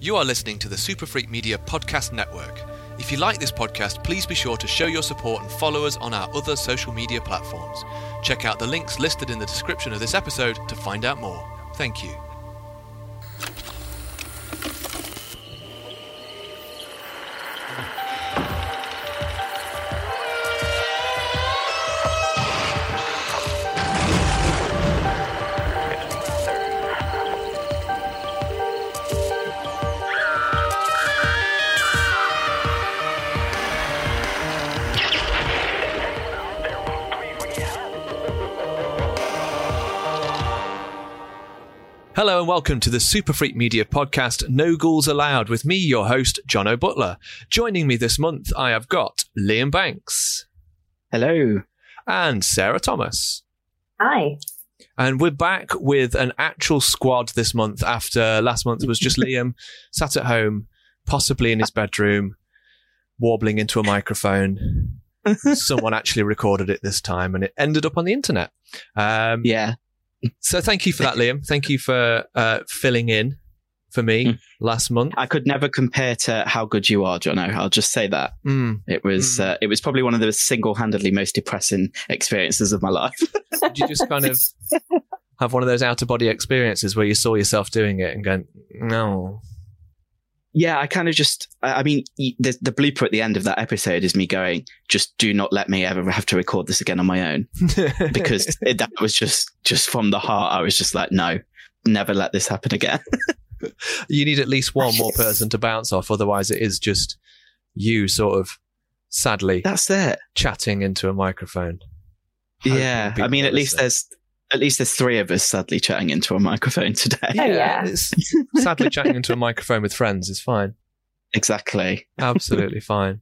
You are listening to the Super Freak Media Podcast Network. If you like this podcast, please be sure to show your support and follow us on our other social media platforms. Check out the links listed in the description of this episode to find out more. Thank you. Welcome to the Super Freak Media podcast, No Ghouls Allowed, with me, your host, Jono Butler. Joining me this month, I have got Liam Banks Hello. and Sarah Thomas. Hi. And we're back with an actual squad this month after last month was just Liam sat at home, possibly in his bedroom, warbling into a microphone. Someone actually recorded it this time and it ended up on the internet. Um, Yeah. So thank you for that, Liam. Thank you for uh, filling in for me Mm. last month. I could never compare to how good you are, Jono. I'll just say that. Mm. It was uh, it was probably one of the single handedly most depressing experiences of my life. Did you just kind of have one of those out of body experiences where you saw yourself doing it and going, no? Yeah, I kind of just I mean the the blooper at the end of that episode is me going, just do not let me ever have to record this again on my own because it, that was just just from the heart. I was just like, no, never let this happen again. you need at least one more person to bounce off. Otherwise, it is just you sort of sadly That's it. chatting into a microphone. Hoping Yeah, I mean, at least there's at least there's three of us sadly chatting into a microphone today. Oh, yeah. It's, sadly, chatting into a microphone with friends is fine. Exactly. Absolutely fine.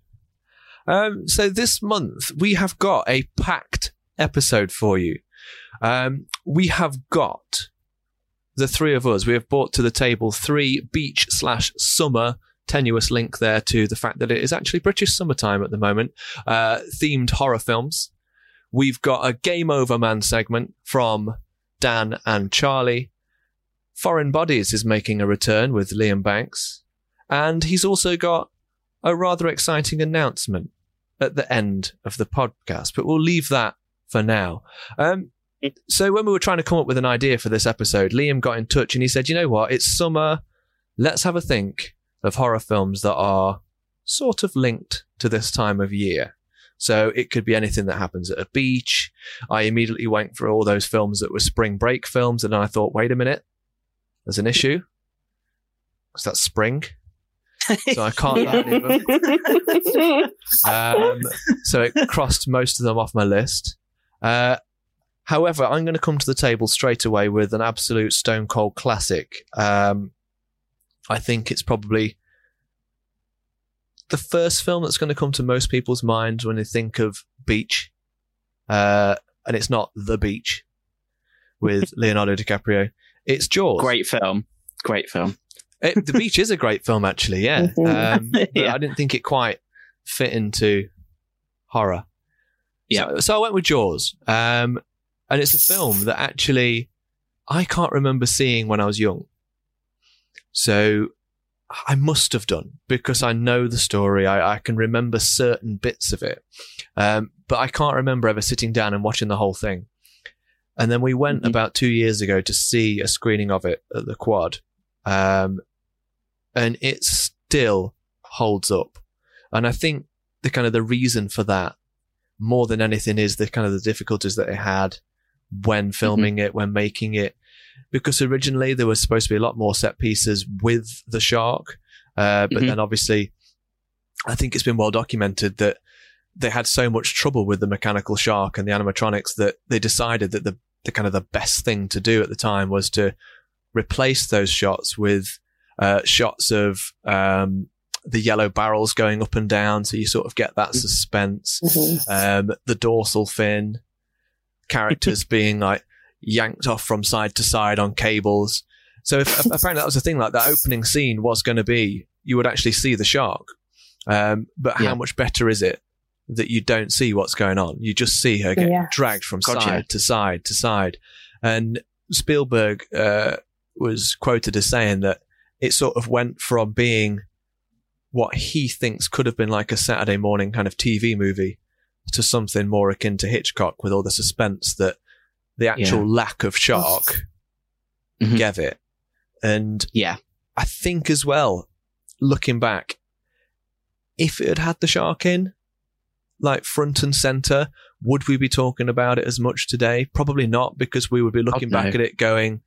Um, so this month we have got a packed episode for you. Um, we have got the three of us. We have brought to the table three beach slash summer tenuous link there to the fact that it is actually British summertime at the moment. Uh, themed horror films. We've got a game over man segment from Dan and Charlie. Foreign Bodies is making a return with Liam Banks. And he's also got a rather exciting announcement at the end of the podcast, but we'll leave that for now. Um, so when we were trying to come up with an idea for this episode, Liam got in touch and he said, "You know what? It's summer. Let's have a think of horror films that are sort of linked to this time of year." So it could be anything that happens at a beach. I immediately went for all those films that were spring break films, and I thought, wait a minute, there's an issue. Because that's spring. So I can't. Um, so it crossed most of them off my list. Uh, however, I'm going to come to the table straight away with an absolute stone cold classic. Um, I think it's probably the first film that's going to come to most people's minds when they think of beach. Uh, and it's not The Beach with Leonardo DiCaprio. It's Jaws. Great film. Great film. It, the Beach is a great film, actually. Yeah, um, but Yeah. I didn't think it quite fit into horror. Yeah. So, so I went with Jaws, um, and it's a film that actually I can't remember seeing when I was young. So I must have done because I know the story. I, I can remember certain bits of it, um, but I can't remember ever sitting down and watching the whole thing. And then we went Mhm. about two years ago to see a screening of it at the Quad, um, and it still holds up. And I think the kind of the reason for that, more than anything, is the kind of the difficulties that it had when filming it, when making it, because originally there was supposed to be a lot more set pieces with the shark, uh, but Mhm. then obviously, I think it's been well documented that they had so much trouble with the mechanical shark and the animatronics that they decided that the the kind of the best thing to do at the time was to replace those shots with uh, shots of um, the yellow barrels going up and down, so you sort of get that suspense. Mhm. Um, the dorsal fin characters being like yanked off from side to side on cables. So if, apparently that was the thing. Like that opening scene was going to be, you would actually see the shark. Um, but Yeah. how much better is it that you don't see what's going on? You just see her get Yeah. dragged from Gotcha. side to side to side. And Spielberg uh, was quoted as saying that it sort of went from being what he thinks could have been like a Saturday morning kind of TV movie to something more akin to Hitchcock with all the suspense that the actual Yeah. lack of shark Mhm. gave it. And Yeah. I think as well, looking back, if it had had the shark in, like front and center, would we be talking about it as much today? Probably not, because we would be looking back at it going,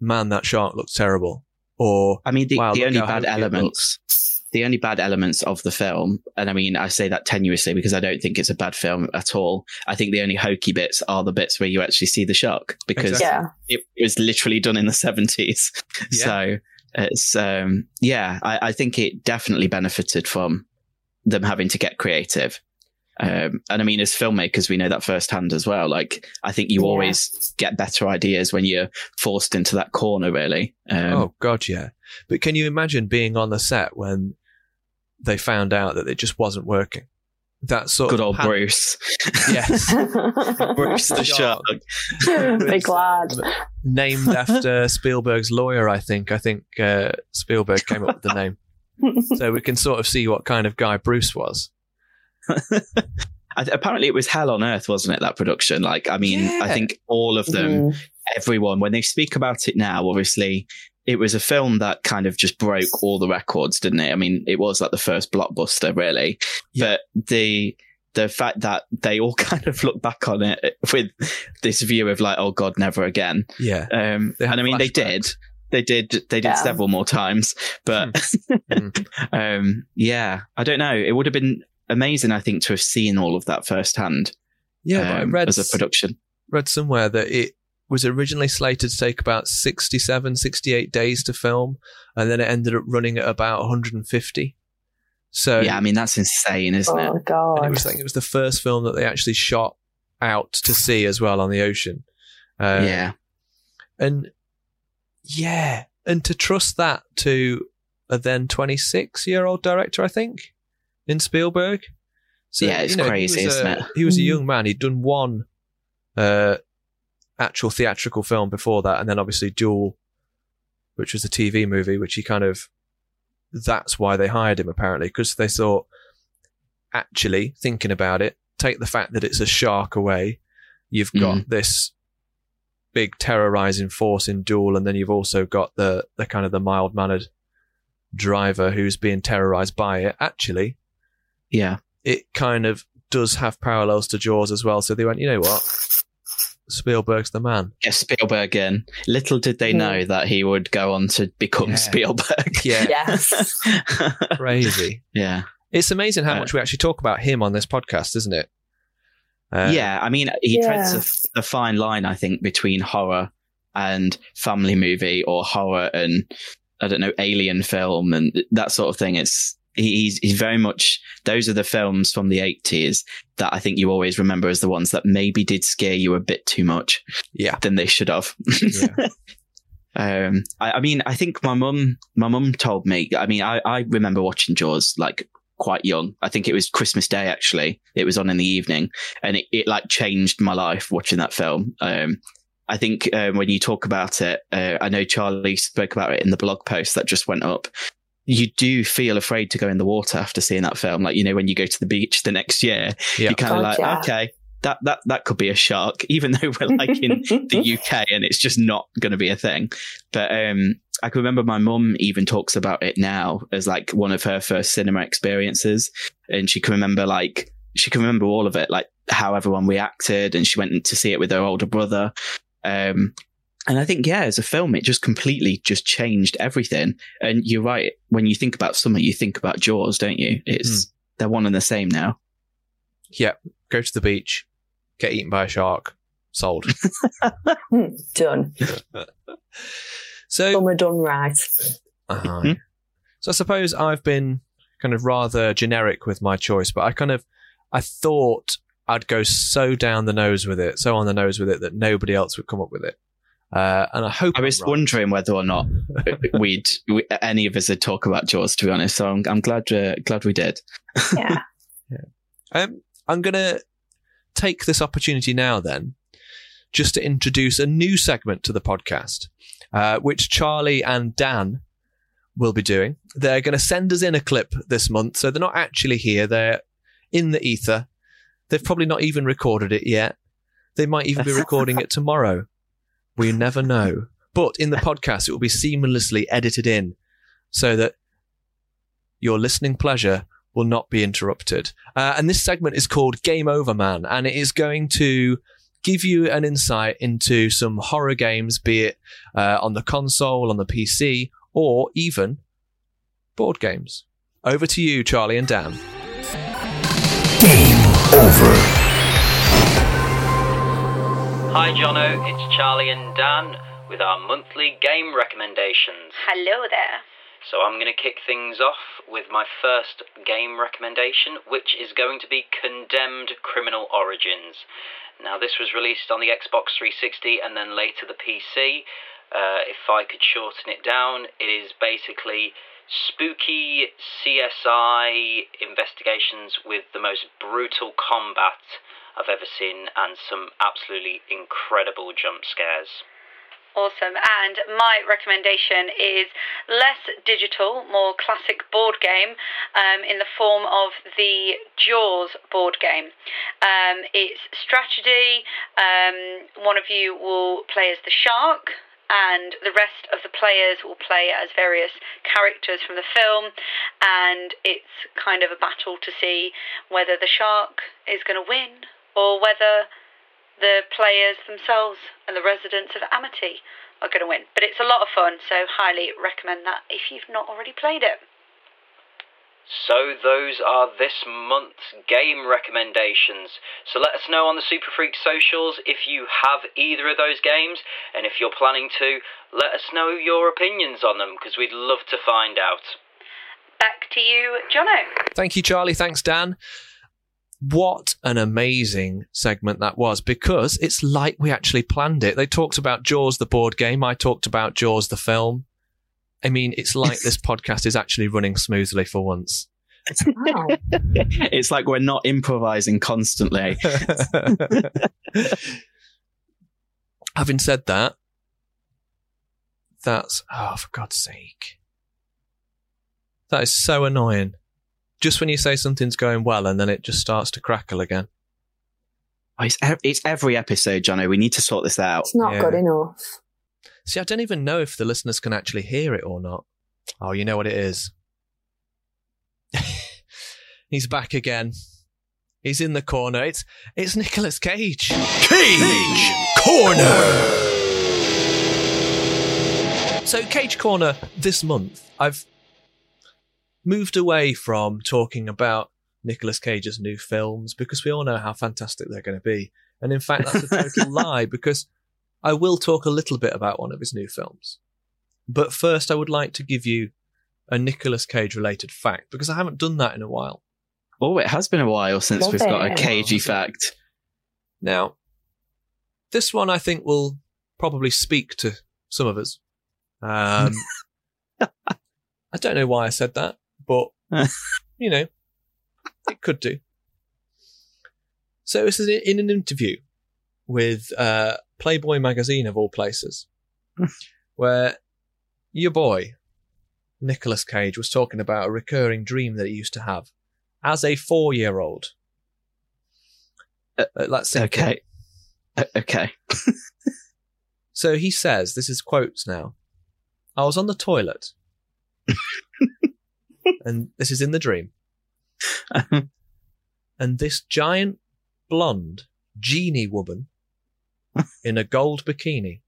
man, that shark looks terrible. Or, I mean, the, Wow, the only bad elements, the only bad elements of the film, and I mean, I say that tenuously because I don't think it's a bad film at all. I think the only hokey bits are the bits where you actually see the shark because Exactly. Yeah. it was literally done in the 70s. Yeah. So it's, um, yeah, I, I think it definitely benefited from them having to get creative. Um, and I mean, as filmmakers, we know that firsthand as well. Like, I think you Yeah. always get better ideas when you're forced into that corner, really. Um, oh, God, yeah. But can you imagine being on the set when they found out that it just wasn't working? That sort good of old pan- Bruce. Yes. Bruce the Shark. shark. Big lad. named after Spielberg's lawyer, I think. I think uh, Spielberg came up with the name. So we can sort of see what kind of guy Bruce was. Apparently, it was hell on earth, wasn't it? That production. Like, I mean, I think all of them, Mhm. everyone, when they speak about it now, obviously, it was a film that kind of just broke all the records, didn't it? I mean, it was like the first blockbuster, really. Yeah. But the the fact that they all kind of look back on it with this view of like, oh God, never again. Yeah. Um, and I mean, they did. They did. They did Yeah. several more times, but Mm. um, yeah, I don't know. It would have been amazing, I think, to have seen all of that firsthand Yeah, but I um, read, as a production. read somewhere that it was originally slated to take about 67, 68 days to film, and then it ended up running at about 150. So yeah, I mean that's insane, isn't Oh and it? it god. was like it was the first film that they actually shot out to sea as well on the ocean. Uh, yeah, And yeah, and to trust that to a then 26 year old director, I think, in Spielberg. Yeah, it's he crazy, was isn't a, it? He was a Mm. young man. He'd done one uh, actual theatrical film before that, and then obviously Duel, which was a TV movie, which he kind of. That's why they hired him, apparently, because they thought, actually, thinking about it, take the fact that it's a shark away. You've got Mm. this big terrorizing force in Duel, and then you've also got the the kind of the mild mannered driver who's being terrorized by it. Actually, yeah, it kind of does have parallels to Jaws as well. So they went, you know what, Spielberg's the man. Get Spielberg in. Little did they Mm. know that he would go on to become Yeah. Spielberg. Yeah, Yes. crazy. yeah, It's amazing how Uh, much we actually talk about him on this podcast, isn't it? Uh, yeah. I mean, he Yeah. treads a f- a, fine line, I think, between horror and family movie, or horror and I don't know, alien film, and that sort of thing. It's he- he's he's very much those are the films from the eighties that I think you always remember as the ones that maybe did scare you a bit too much yeah, than they should have. yeah. Um, I, I mean, I think my mum, my mum told me. I mean, I, I remember watching Jaws like quite young. I think it was Christmas Day actually. It was on in the evening, and it, it like changed my life watching that film. Um, I think um, when you talk about it, uh, I know Charlie spoke about it in the blog post that just went up. You do feel afraid to go in the water after seeing that film. Like, you know, when you go to the beach the next year, Yeah. you're kind of like, yeah. okay, that, that, that could be a shark, even though we're like in the UK and it's just not going to be a thing. But um, I can remember my mum even talks about it now as like one of her first cinema experiences. And she can remember like, she can remember all of it, like how everyone reacted. And she went to see it with her older brother. Um, and I think, yeah, as a film, it just completely just changed everything. And you're right. When you think about summer, you think about Jaws, don't you? It's, they're one and the same now. yeah. Go to the beach, get eaten by a shark, sold. done. so Summer done right. Uh-huh. Hmm? So I suppose I've been kind of rather generic with my choice, but I kind of I thought I'd go so down the nose with it, so on the nose with it that nobody else would come up with it. Uh, and I hope I was right. wondering whether or not we'd we, any of us would talk about Jaws. To be honest, so I'm, I'm glad uh, glad we did. Yeah. Um, I'm going to take this opportunity now, then, just to introduce a new segment to the podcast, uh, which Charlie and Dan will be doing. They're going to send us in a clip this month, so they're not actually here. They're in the ether. They've probably not even recorded it yet. They might even be recording it tomorrow. We never know. But in the podcast, it will be seamlessly edited in so that your listening pleasure will not be interrupted. Uh, and this segment is called Game Over Man, and it is going to give you an insight into some horror games, be it uh, on the console, on the PC, or even board games. Over to you, Charlie and Dan. Game over. Hi, Jono. It's Charlie and Dan with our monthly game recommendations. Hello there. So I'm going to kick things off with my first game recommendation, which is going to be Condemned Criminal Origins. Now, this was released on the Xbox 360 and then later the PC. Uh, if I could shorten it down, it is basically spooky CSI investigations with the most brutal combat I've ever seen and some absolutely incredible jump scares. Awesome. And my recommendation is less digital, more classic board game um, in the form of the Jaws board game. Um, it's strategy. Um, one of you will play as the shark. And the rest of the players will play as various characters from the film, and it's kind of a battle to see whether the shark is going to win or whether the players themselves and the residents of Amity are going to win. But it's a lot of fun, so highly recommend that if you've not already played it. So those are this month's game recommendations. So let us know on the Super Freak socials if you have either of those games, and if you're planning to, let us know your opinions on them because we'd love to find out. Back to you, Jono. Thank you, Charlie. Thanks, Dan. What an amazing segment that was because it's like we actually planned it. They talked about Jaws, the board game. I talked about Jaws, the film. I mean, it's like this podcast is actually running smoothly for once. Wow. it's like we're not improvising constantly. Having said that, that's, oh, for God's sake. That is so annoying. Just when you say something's going well and then it just starts to crackle again. Oh, it's, ev- it's every episode, Jono. We need to sort this out. It's not Yeah. good enough. See, I don't even know if the listeners can actually hear it or not. Oh, you know what it is. He's back again. He's in the corner. It's it's Nicolas Cage. Cage Corner. So Cage Corner this month, I've moved away from talking about Nicolas Cage's new films because we all know how fantastic they're going to be. And in fact, that's a total lie because I will talk a little bit about one of his new films. But first, I would like to give you a Nicolas Cage related fact because I haven't done that in a while. Oh, it has been a while since Love we've got a cagey fact. Now, this one I think will probably speak to some of us. Um, I don't know why I said that, but you know, it could do. So this is in an interview with uh, Playboy magazine of all places, where your boy Nicolas Cage was talking about a recurring dream that he used to have as a four-year-old. Uh, Uh, let's see. Okay. O- okay. So he says, this is quotes now. I was on the toilet. and this is in the dream. And this giant blonde genie woman in a gold bikini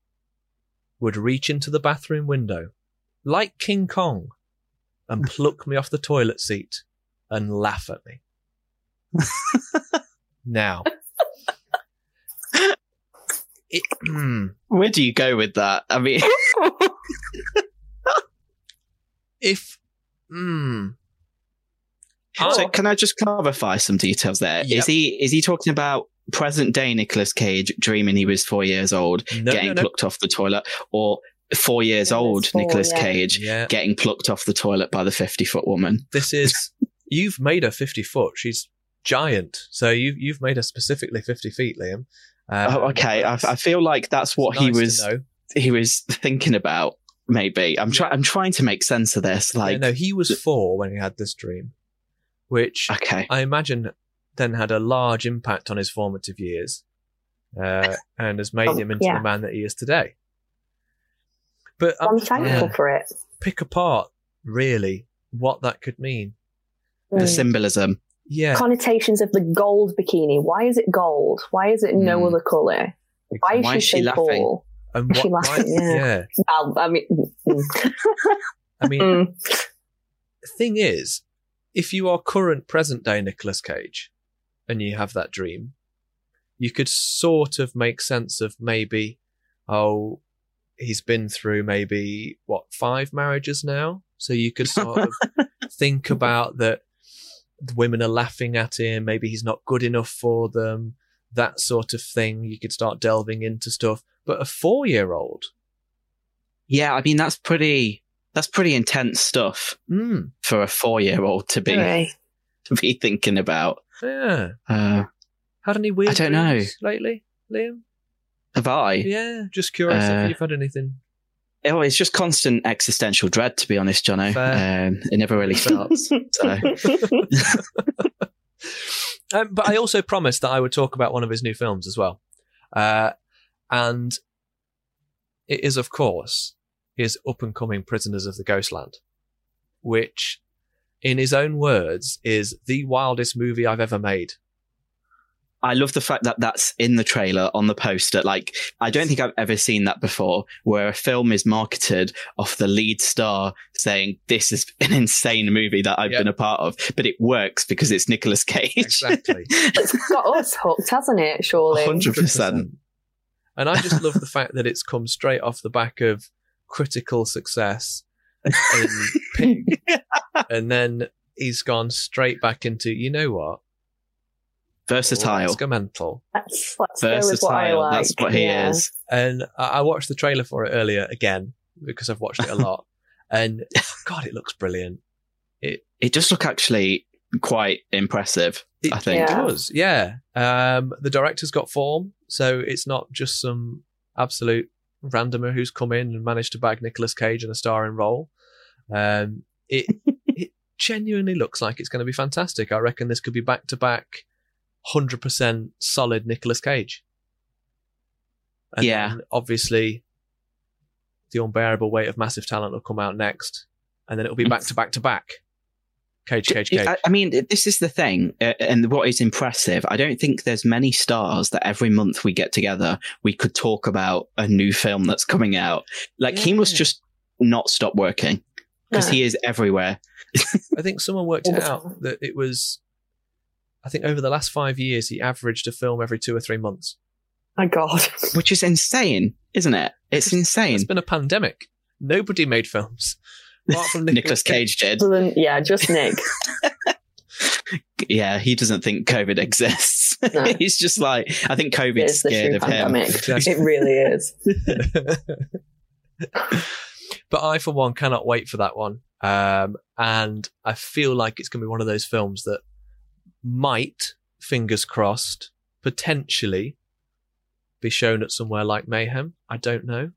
would reach into the bathroom window like King Kong and pluck me off the toilet seat and laugh at me. now, it, hmm. Where do you go with that? I mean, if mm, so can I just clarify some details there? Is Yep. he is he talking about present day Nicolas Cage dreaming he was four years old, no, getting no, no. plucked off the toilet, or four years Yeah, old there's four, Nicolas yeah. Cage yeah getting plucked off the toilet by the fifty foot woman? this is you've made her 50 foot she's giant so you, you've made her specifically 50 feet liam um, oh, okay. I, I feel like that's what it's he was he was thinking about. Maybe. I'm trying. I'm trying to make sense of this. Yeah, Like, no, he was four when he had this dream, which okay, I imagine then had a large impact on his formative years, uh, and has made Oh, him into yeah. the man that he is today. But I'm I'm thankful yeah, for it. pick apart really what that could mean. the Mm. symbolism. Yeah, Connotations of the gold bikini. Why is it gold? Why is it no Mm. other colour? Why is Why she is she so laughing? tall? And what, laughing, why- yeah. Well, I mean, mm, I mean, mm. thing is, if you are current present day Nicolas Cage and you have that dream, you could sort of make sense of maybe, oh, he's been through maybe what five marriages now, so you could sort of think about that the women are laughing at him, maybe he's not good enough for them, that sort of thing. You could start delving into stuff. But a four year old, Yeah, I mean that's pretty. That's pretty intense stuff mm, for a four-year-old to be Right. to be thinking about. yeah. Uh, Had any weird I don't know. dreams lately, Liam? have I? Yeah, just curious Uh, if you've had anything. Oh, it's just constant existential dread, to be honest, Jono. Um, it never really stops. Um, but I also promised that I would talk about one of his new films as well. Uh, and it is, of course, his up and coming Prisoners of the Ghostland, which, in his own words, is the wildest movie I've ever made. I love the fact that that's in the trailer on the poster. Like, I don't think I've ever seen that before, where a film is marketed off the lead star saying, "This is an insane movie that I've Yeah. been a part of," but it works because it's Nicolas Cage. Exactly. it's got us hooked, hasn't it? Surely. 100%. And I just love the fact that it's come straight off the back of critical success in Pig. and then he's gone straight back into, you know what? Versatile. Let's go mental. Let's, let's go with what I Versatile. like. That's what he yeah. is. And I I watched the trailer for it earlier again because I've watched it a lot. and God, it looks brilliant. It It does look actually quite impressive. it I think. it does, yeah. Um, the director's got form, so it's not just some absolute randomer who's come in and managed to bag Nicolas Cage in a starring role. Um, it it genuinely looks like it's going to be fantastic. I reckon this could be back to back, hundred percent solid Nicolas Cage. And Yeah. obviously, the unbearable weight of massive talent will come out next, and then it'll be back to back to back. Cage, Cage, Cage. I, I mean, this is the thing, uh, and what is impressive. I don't think there's many stars that every month we get together, we could talk about a new film that's coming out. Like he must just not stop working because No. he is everywhere. I think someone worked it out that it was. I think over the last five years, he averaged a film every two or three months. My God. which is insane, isn't it? It's insane. It's been a pandemic. Nobody made films apart from Nicolas Cage did. Than- yeah, just Nick. Yeah, he doesn't think COVID exists. No. He's just like, I think It COVID's is the scared true of him. pandemic. Exactly. It really is. but I, for one, cannot wait for that one. Um, and I feel like it's going to be one of those films that might, fingers crossed, potentially be shown at somewhere like Mayhem. I don't know.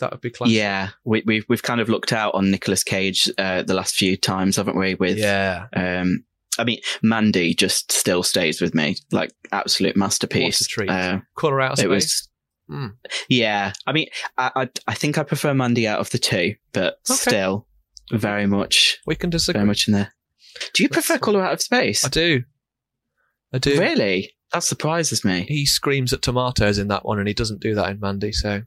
That would be classic. Yeah, we, we've we've kind of looked out on Nicolas Cage uh, the last few times, haven't we? With Yeah. um, I mean, Mandy just still stays with me, like absolute masterpiece. Treat. Uh, Colour out of it space. was, Mm. yeah. I mean, I, I I think I prefer Mandy out of the two, but Okay. still very much We can disagree. very much in there. Do you That's prefer. Color Out of Space? I do. I do. Really? That surprises me. He screams at tomatoes in that one, and he doesn't do that in Mandy. So,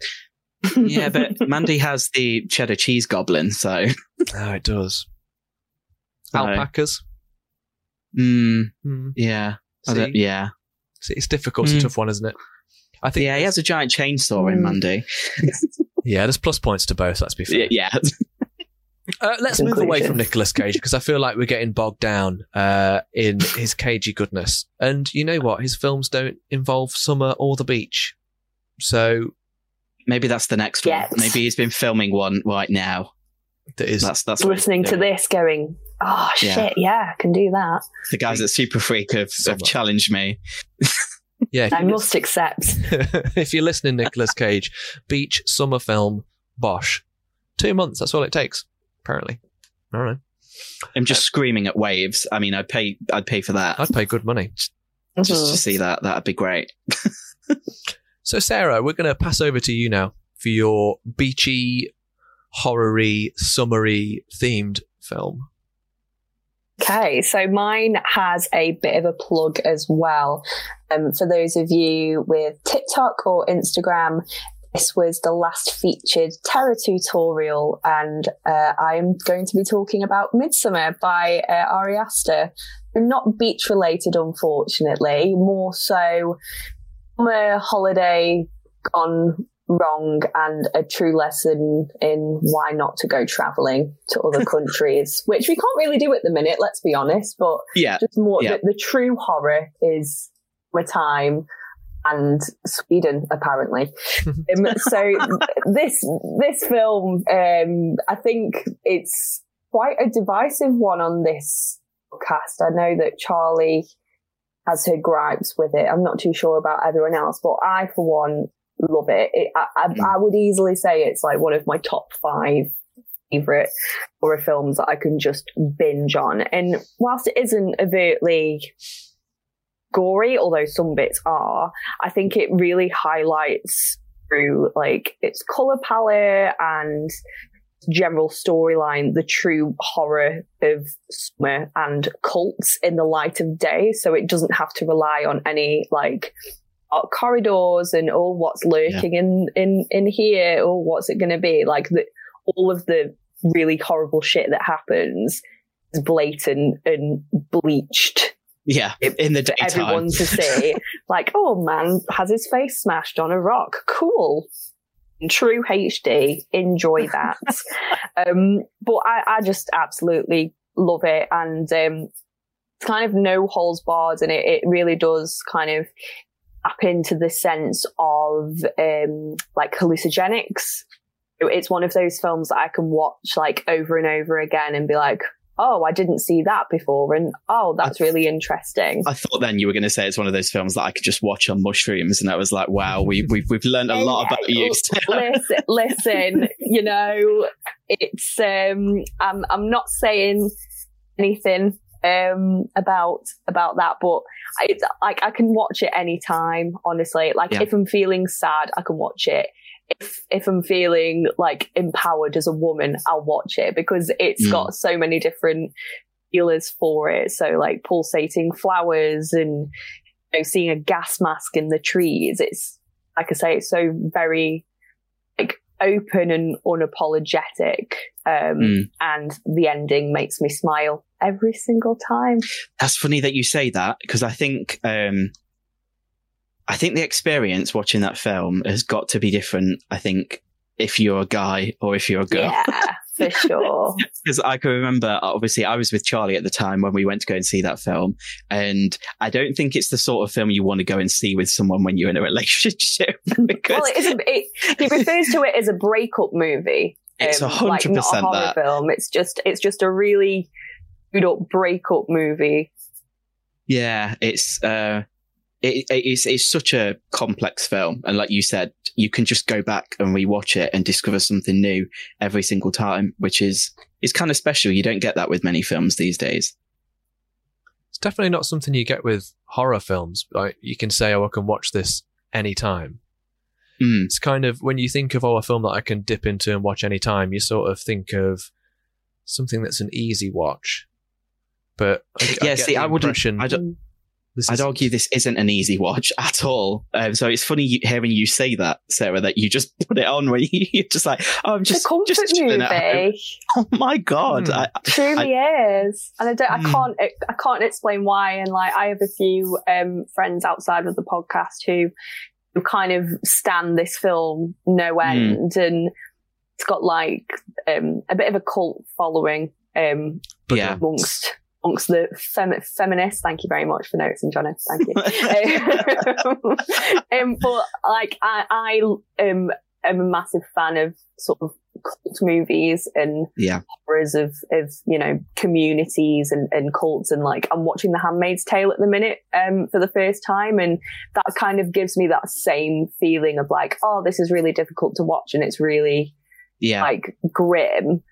yeah, but Mandy has the cheddar cheese goblin, so oh, it does. Alpacas. mm, Hmm. yeah, See? yeah, See, it's difficult. It's a Mm. tough one, isn't it? I think. yeah. He has a giant chainsaw in Mm. Mandy. yeah, there's plus points to both. Let's be fair. Yeah, yeah. Uh, let's move away from Nicolas Cage because I feel like we're getting bogged down uh, in his cagey goodness. And you know what? His films don't involve summer or the beach. So Maybe that's the next Yes. one. Maybe he's been filming one right now. that is That's that's Listening to this, going, oh Yeah. shit, yeah, I can do that. The guys at Super Freak have, Summer. have challenged me. yeah. I must accept. if you're listening, Nicolas Cage, beach summer film, Bosch. Two months. That's all it takes. Apparently. I don't know. I'm just screaming at waves. I mean, I'd pay. I'd pay for that. I'd pay good money. just Mhm. to see that. That'd be great. So, Sarah, we're going to pass over to you now for your beachy, horror-y, summery themed film. Okay, so mine has a bit of a plug as well. Um, for those of you with TikTok or Instagram, this was the last featured Terror tutorial, and uh, I'm going to be talking about Midsommar by uh, Ari Aster. Not beach related, unfortunately, more so summer holiday gone wrong and a true lesson in why not to go traveling to other countries, which we can't really do at the minute, let's be honest, but Yeah. just more Yeah. the, the true horror is my time and Sweden apparently. um, so this this film, um, I think it's quite a divisive one on this cast. I know that Charlie has her gripes with it. I'm not too sure about everyone else, but I, for one, love it. it I, I, Mm. I would easily say it's like one of my top five favorite horror films that I can just binge on. And whilst it isn't overtly gory, although some bits are, I think it really highlights through like its color palette and general storyline the true horror of summer and cults in the light of day so it doesn't have to rely on any like corridors and oh what's lurking in in in here or what's it going to be like the, all of the really horrible shit that happens is blatant and bleached Yeah. In the daytime. everyone to see. like, oh man, has his face smashed on a rock. Cool. In True HD. Enjoy that. um, but I, I just absolutely love it. And um, it's kind of no holes barred and it, it really does kind of tap into the sense of um, like hallucinogenics. It's one of those films that I can watch like over and over again and be like, oh, I didn't see that before. And oh, that's really interesting. I thought then you were going to say it's one of those films that I could just watch on mushrooms, and I was like, "Wow, we, we've we've learned a lot about you." Listen, listen, you know, it's um I'm I'm not saying anything um about about that, but it's like I can watch it anytime, honestly. Like Yeah. if I'm feeling sad, I can watch it. If if I'm feeling like empowered as a woman, I'll watch it because it's Mm. got so many different feelers for it. So like pulsating flowers and you know, seeing a gas mask in the trees. It's like I say, it's so very like open and unapologetic. Um, Mm. and the ending makes me smile every single time. That's funny that you say that because I think um, I think the experience watching that film has got to be different. I think if you're a guy or if you're a girl, Yeah, for sure. because I can remember obviously I was with Charlie at the time when we went to go and see that film, and I don't think it's the sort of film you want to go and see with someone when you're in a relationship because well, it is a, it, he refers to it as a breakup movie. It's a like hundred not a percent horror that. film. It's just it's just a really good up breakup movie. Yeah, it's uh, it, it's it's such a complex film, and like you said, you can just go back and rewatch it and discover something new every single time, which is is kind of special. You don't get that with many films these days. It's definitely not something you get with horror films. Like you can say, "Oh, I can watch this anytime." Mm. It's kind of when you think of oh, a film that I can dip into and watch anytime, you sort of think of something that's an easy watch. But I, Yeah, get see, the I wouldn't- I don't- this I'd is- argue this isn't an easy watch at all. Um, so it's funny hearing you say that, Sarah, that you just put it on when you, you're just like, oh, I'm just a comfort just chilling at home. movie. Oh my god! Hmm. I, truly is and i don't i Hmm. can't i can't explain why and like i have a few um friends outside of the podcast who who kind of stand this film no Hmm. end and it's got like um a bit of a cult following um yeah. um, amongst amongst the fem- feminists. Thank you very much for noticing Johnny thank you. Um, but like I, I um, am a massive fan of sort of cult movies and yeah, horrors of of you know communities and, and cults and like I'm watching The Handmaid's Tale at the minute um for the first time and that kind of gives me that same feeling of like oh this is really difficult to watch and it's really Yeah. like grim,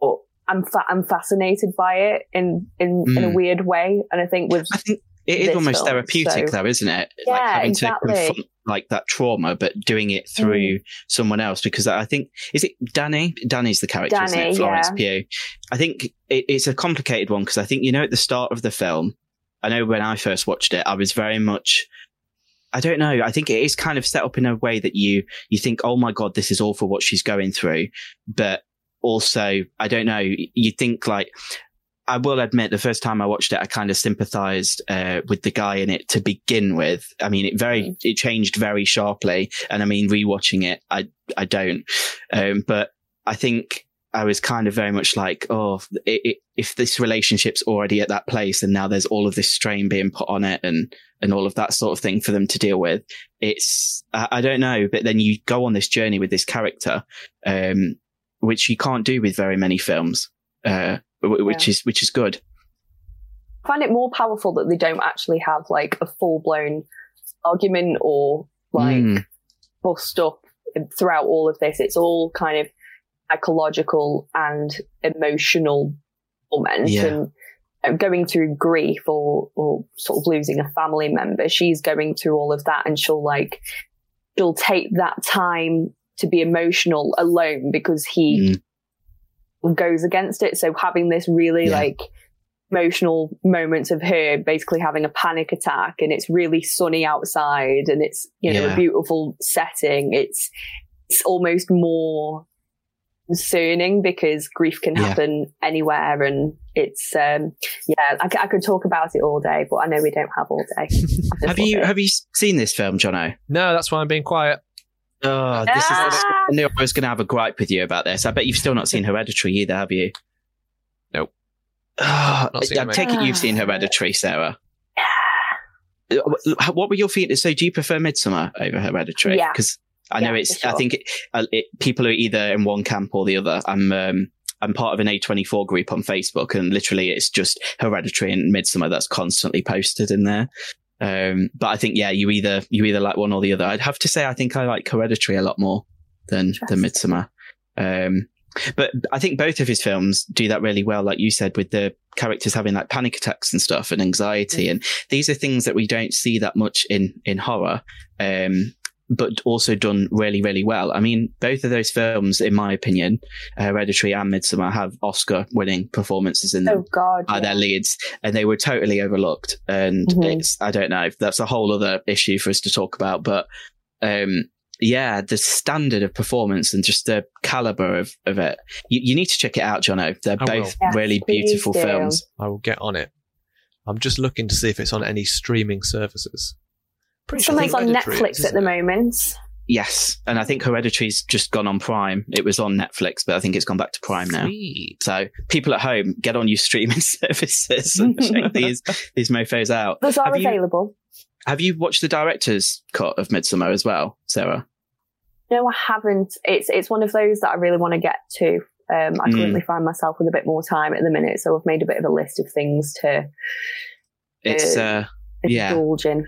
but I'm fa- I'm fascinated by it in in in a Mm. weird way, and I think with I think it is almost film, therapeutic, so- though, isn't it? Yeah, like having exactly. to confront like that trauma, but doing it through someone else. Because I think is it Danny? Danny's the character, isn't it? Florence yeah. Pugh. I think it, it's a complicated one because I think you know at the start of the film, I know when I first watched it, I was very much. I don't know. I think it is kind of set up in a way that you you think, oh my god, this is awful what she's going through, but also I don't know. You think like I will admit, the first time I watched it, I kind of sympathized uh, with the guy in it to begin with. I mean, it very it changed very sharply, and I mean, rewatching it, I I don't. Um, but I think I was kind of very much like, oh, it, it, if this relationship's already at that place, and now there's all of this strain being put on it, and and all of that sort of thing for them to deal with, it's I, I don't know. But then you go on this journey with this character, um, which you can't do with very many films. Uh, wh- which Yeah. is which is good. I find it more powerful that they don't actually have like a full blown argument or like Mm. bust up throughout all of this. It's all kind of psychological and emotional moment Yeah. and uh, going through grief or, or sort of losing a family member. She's going through all of that and she'll like, she'll take that time to be emotional alone because he goes against it. So having this really Yeah. like emotional moments of her basically having a panic attack and it's really sunny outside and it's you know Yeah. a beautiful setting it's it's almost more concerning because grief can Yeah. happen anywhere and it's um yeah I could talk about it all day but i know we don't have all day Have you it. have you seen this film, Jono? No, that's why I'm being quiet. Oh, this is. Ah! I knew I was going to have a gripe with you about this. I bet you've still not seen Hereditary either, have you? Nope. Oh, I it, mate. take it you've seen Hereditary, Sarah. Uh, What were your feelings? So, do you prefer Midsommar over Hereditary? Yeah. Because I know Yeah, it's. for I think it, uh, it, people are either in one camp or the other. I'm. Um, I'm part of an A24 group on Facebook, and literally, it's just Hereditary and Midsommar that's constantly posted in there. Um, but I think, yeah, you either you either like one or the other. I'd have to say, I think I like Hereditary a lot more than than. Midsommar. Um, but I think both of his films do that really well, like you said, with the characters having like panic attacks and stuff and anxiety, and these are things that we don't see that much in in horror. Um, but also done really, really well. I mean, both of those films, in my opinion, Hereditary and Midsommar, have Oscar-winning performances in them oh god are yeah. their leads, and they were totally overlooked. And Mhm. it's I don't know, that's a whole other issue for us to talk about. But um, yeah, the standard of performance and just the caliber of, of it, you, you need to check it out, Jono. They're I both Yes, really please beautiful do. films. I will get on it. I'm just looking to see if it's on any streaming services. Pretty sure something's on netflix at the moment Yes, and I think Hereditary's just gone on Prime. It was on Netflix, but I think it's gone back to Prime now. So people at home, get on your streaming services and check these these mofo's out. those are Have you- available Have you watched the director's cut of Midsommar as well, Sarah? No, I haven't. It's it's one of those that I really want to get to. Um, I Mm. currently find myself with a bit more time at the minute, so I've made a bit of a list of things to It's Uh, uh, Yeah. indulge in.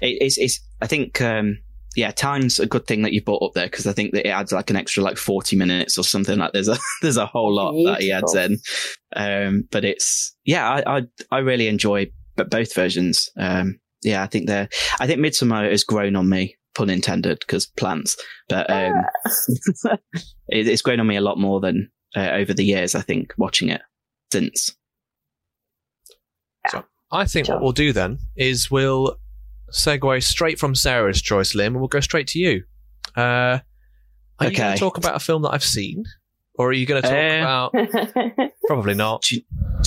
It, it's it's I think um yeah, time's a good thing that you brought up there because I think that it adds like an extra like forty minutes or something. Like there's a there's a whole lot that he adds in. Um, but it's yeah, I I, I really enjoy b- both versions. Um, yeah, I think they're I think Midsommar has grown on me, pun intended, because plants. But um, it, it's grown on me a lot more than uh, over the years. I think watching it since. I think Sure. what we'll do then is we'll segue straight from Sarah's choice, Liam, and we'll go straight to you. Uh, are you going to talk about a film that I've seen? Or are you going to talk Uh, about. Probably not. do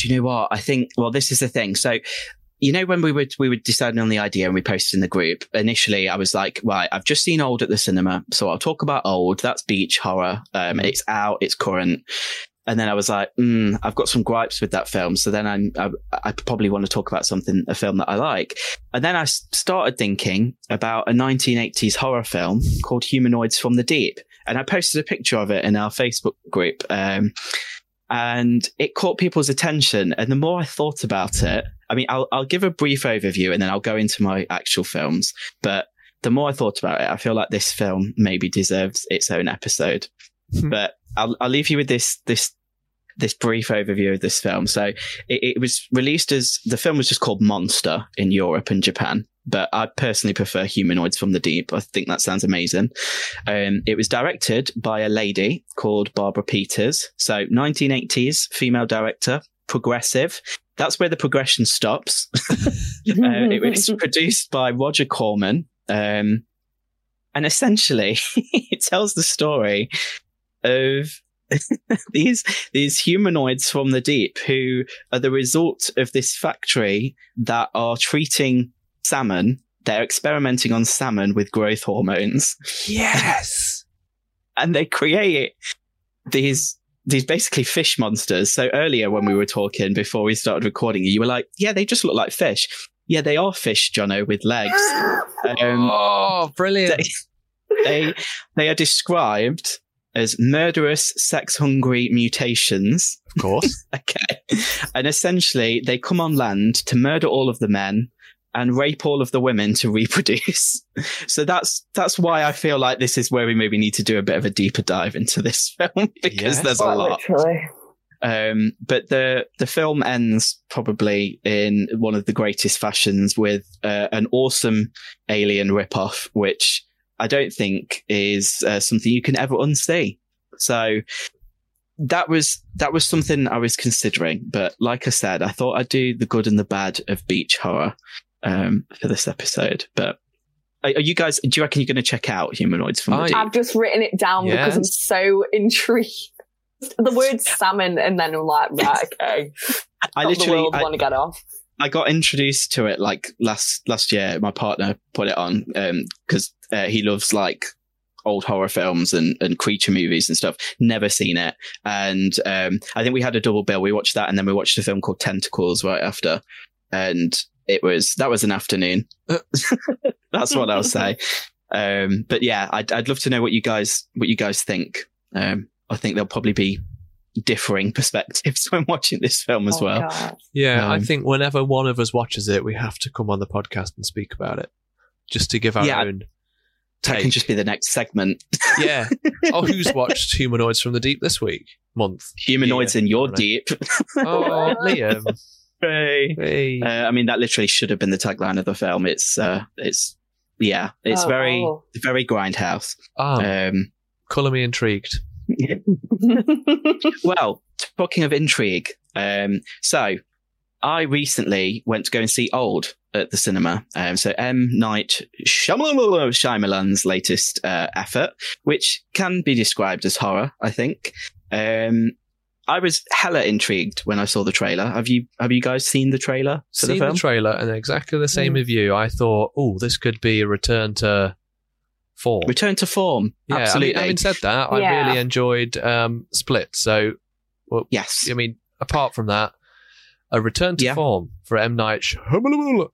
you know what? I think, well, this is the thing. So, you know, when we were, we were deciding on the idea and we posted in the group, initially I was like, right, I've just seen old at the cinema. So I'll talk about old. That's beach horror. Um, it's out. It's current. And then I was like, mm, I've got some gripes with that film. So then I'm, I, I probably want to talk about something, a film that I like. And then I started thinking about a 1980s horror film called Humanoids from the Deep. And I posted a picture of it in our Facebook group. Um, and it caught people's attention. And the more I thought about it, I mean, I'll, I'll give a brief overview and then I'll go into my actual films. But the more I thought about it, I feel like this film maybe deserves its own episode. Hmm. but I'll, I'll leave you with this this this brief overview of this film. So it, it was released as the film was just called Monster in Europe and Japan, but I personally prefer Humanoids from the Deep. I think that sounds amazing. Um, it was directed by a lady called Barbara Peeters. So 1980s female director, progressive. That's where the progression stops. uh, it was produced by Roger Corman. Um, and essentially, it tells the story of these these humanoids from the deep who are the result of this factory that are treating salmon. They're experimenting on salmon with growth hormones, Yes. and they create these these basically fish monsters. So earlier when we were talking before we started recording, you were like, "Yeah, they just look like fish." Yeah, they are fish, Jono, with legs. Um, oh, brilliant. they they are described as murderous, sex hungry mutations. Of course. Okay. And essentially, they come on land to murder all of the men and rape all of the women to reproduce. So that's that's why I feel like this is where we maybe need to do a bit of a deeper dive into this film because Yes. there's a lot. literally. Um, but the the film ends probably in one of the greatest fashions with uh, an awesome alien ripoff, which I don't think is uh, something you can ever unsee. So that was that was something I was considering. But like I said, I thought I'd do the good and the bad of beach horror um, for this episode. But are, are you guys? Do you reckon you're going to check out Humanoids from the I- Deep? I've just written it down because I'm so intrigued. The word salmon, and then I'm like, right, okay. I Not the literally world I- want to get off. I got introduced to it like last last year. My partner put it on because uh, he loves like old horror films and, and creature movies and stuff. Never seen it, and um, I think we had a double bill. We watched that, and then we watched a film called Tentacles right after, and it was that was an afternoon. That's what I'll say. Um, but yeah, I'd I'd love to know what you guys what you guys think. Um, I think there'll probably be differing perspectives when watching this film as Oh, well. God. Yeah, I Um, think whenever one of us watches it, we have to come on the podcast and speak about it, just to give our Yeah, own That can just be the next segment. yeah. Oh, who's watched Humanoids from the Deep this week? Month. Humanoids Yeah, in your deep. Oh, Liam. Hey. Hey. Uh, I mean, that literally should have been the tagline of the film. It's, uh, it's, yeah, it's Oh, very, oh. very grindhouse. Ah, Um, colour me intrigued. well, talking of intrigue, um, so I recently went to go and see Old at the cinema. Um, so M Night Shyamalan- Shyamalan's latest uh, effort, which can be described as horror, I think. Um, I was hella intrigued when I saw the trailer. Have you Have you guys seen the trailer for Seen the the, trailer and exactly the same as you. I thought, oh, this could be a return to form. Return to form. yeah, I mean, having said that, I really enjoyed um, Split. So, yes. I mean, apart from that, a return to Yeah. form for M Night. Shyamalan.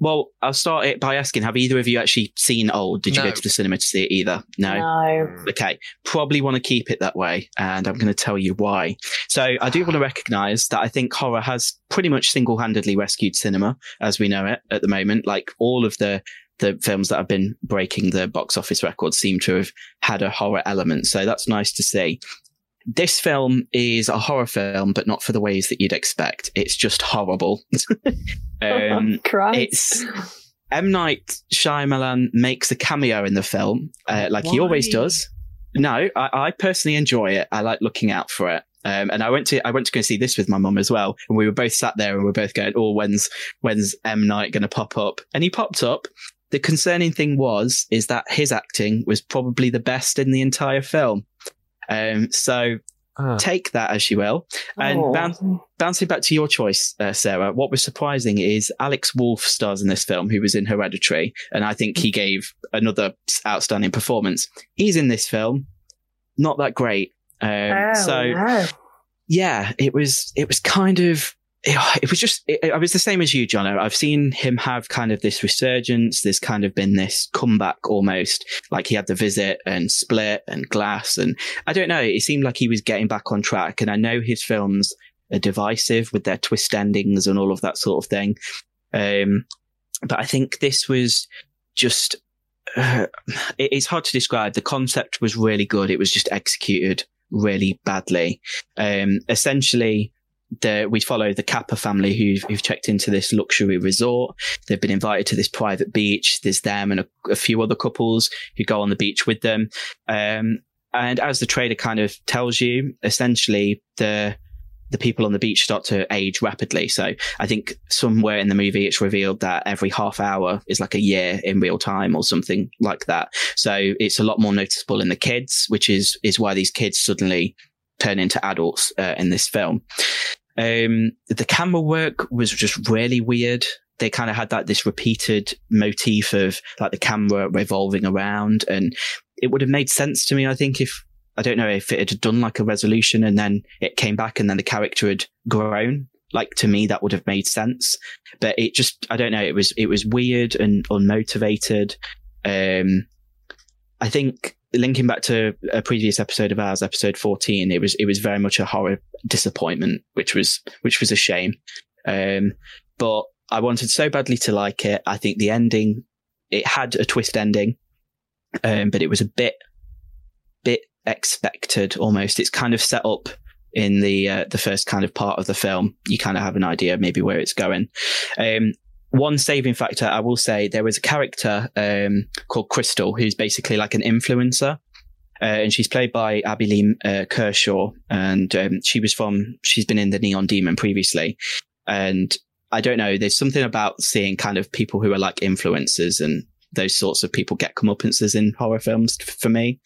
Well, I'll start it by asking: Have either of you actually seen Old? Did you No. go to the cinema to see it either? No. no. Okay, probably want to keep it that way, and I'm going to tell you why. So, I do want to recognize that I think horror has pretty much single handedly rescued cinema as we know it at the moment. Like all of the the films that have been breaking the box office records seem to have had a horror element. So, that's nice to see. This film is a horror film, but not for the ways that you'd expect. It's just horrible. um, Christ. it's M Night Shyamalan makes a cameo in the film, uh, like he always does. No, I, I personally enjoy it. I like looking out for it. Um, and I went to I went to go see this with my mum as well, and we were both sat there and we are both going, "Oh, when's when's M Night going to pop up?" And he popped up. The concerning thing was is that his acting was probably the best in the entire film. Um, so Ah. take that as you will. And Oh. bounce, bouncing back to your choice, uh, Sarah, what was surprising is Alex Wolff stars in this film, who was in Hereditary, and I think he gave another outstanding performance. He's in this film, not that great. Um, Oh, so no. yeah, it was it was kind of it was just it, I was the same as you, John. I've seen him have kind of this resurgence. There's kind of been this comeback almost, like he had the visit and split and glass, and I don't know. It seemed like he was getting back on track. And I know his films are divisive with their twist endings and all of that sort of thing. Um, but I think this was just. Uh, it- it's hard to describe. The concept was really good. It was just executed really badly. Um, essentially, the, we follow the Cappa family who've, who've checked into this luxury resort. They've been invited to this private beach. There's them and a, a few other couples who go on the beach with them. Um, and as the trader kind of tells you, essentially the the people on the beach start to age rapidly. So I think somewhere in the movie it's revealed that every half hour is like a year in real time or something like that. So it's a lot more noticeable in the kids, which is is why these kids suddenly turn into adults uh, in this film. Um, the camera work was just really weird. They kind of had that this repeated motif of like the camera revolving around, and it would have made sense to me. I think if I don't know if it had done like a resolution and then it came back and then the character had grown. Like to me, that would have made sense, but it just I don't know. It was it was weird and unmotivated. Um, I think linking back to a previous episode of ours, episode 14, it was, it was very much a horror disappointment, which was, which was a shame. Um, but I wanted so badly to like it. I think the ending, it had a twist ending, um, but it was a bit, bit expected almost. It's kind of set up in the, uh, the first kind of part of the film. You kind of have an idea maybe where it's going. Um, one saving factor, I will say, there was a character um, called Crystal who's basically like an influencer. Uh, and she's played by Abbey Lee uh, Kershaw, and um, she was from. She's been in the Neon Demon previously, and I don't know. There's something about seeing kind of people who are like influencers and those sorts of people get comeuppances in horror films for me.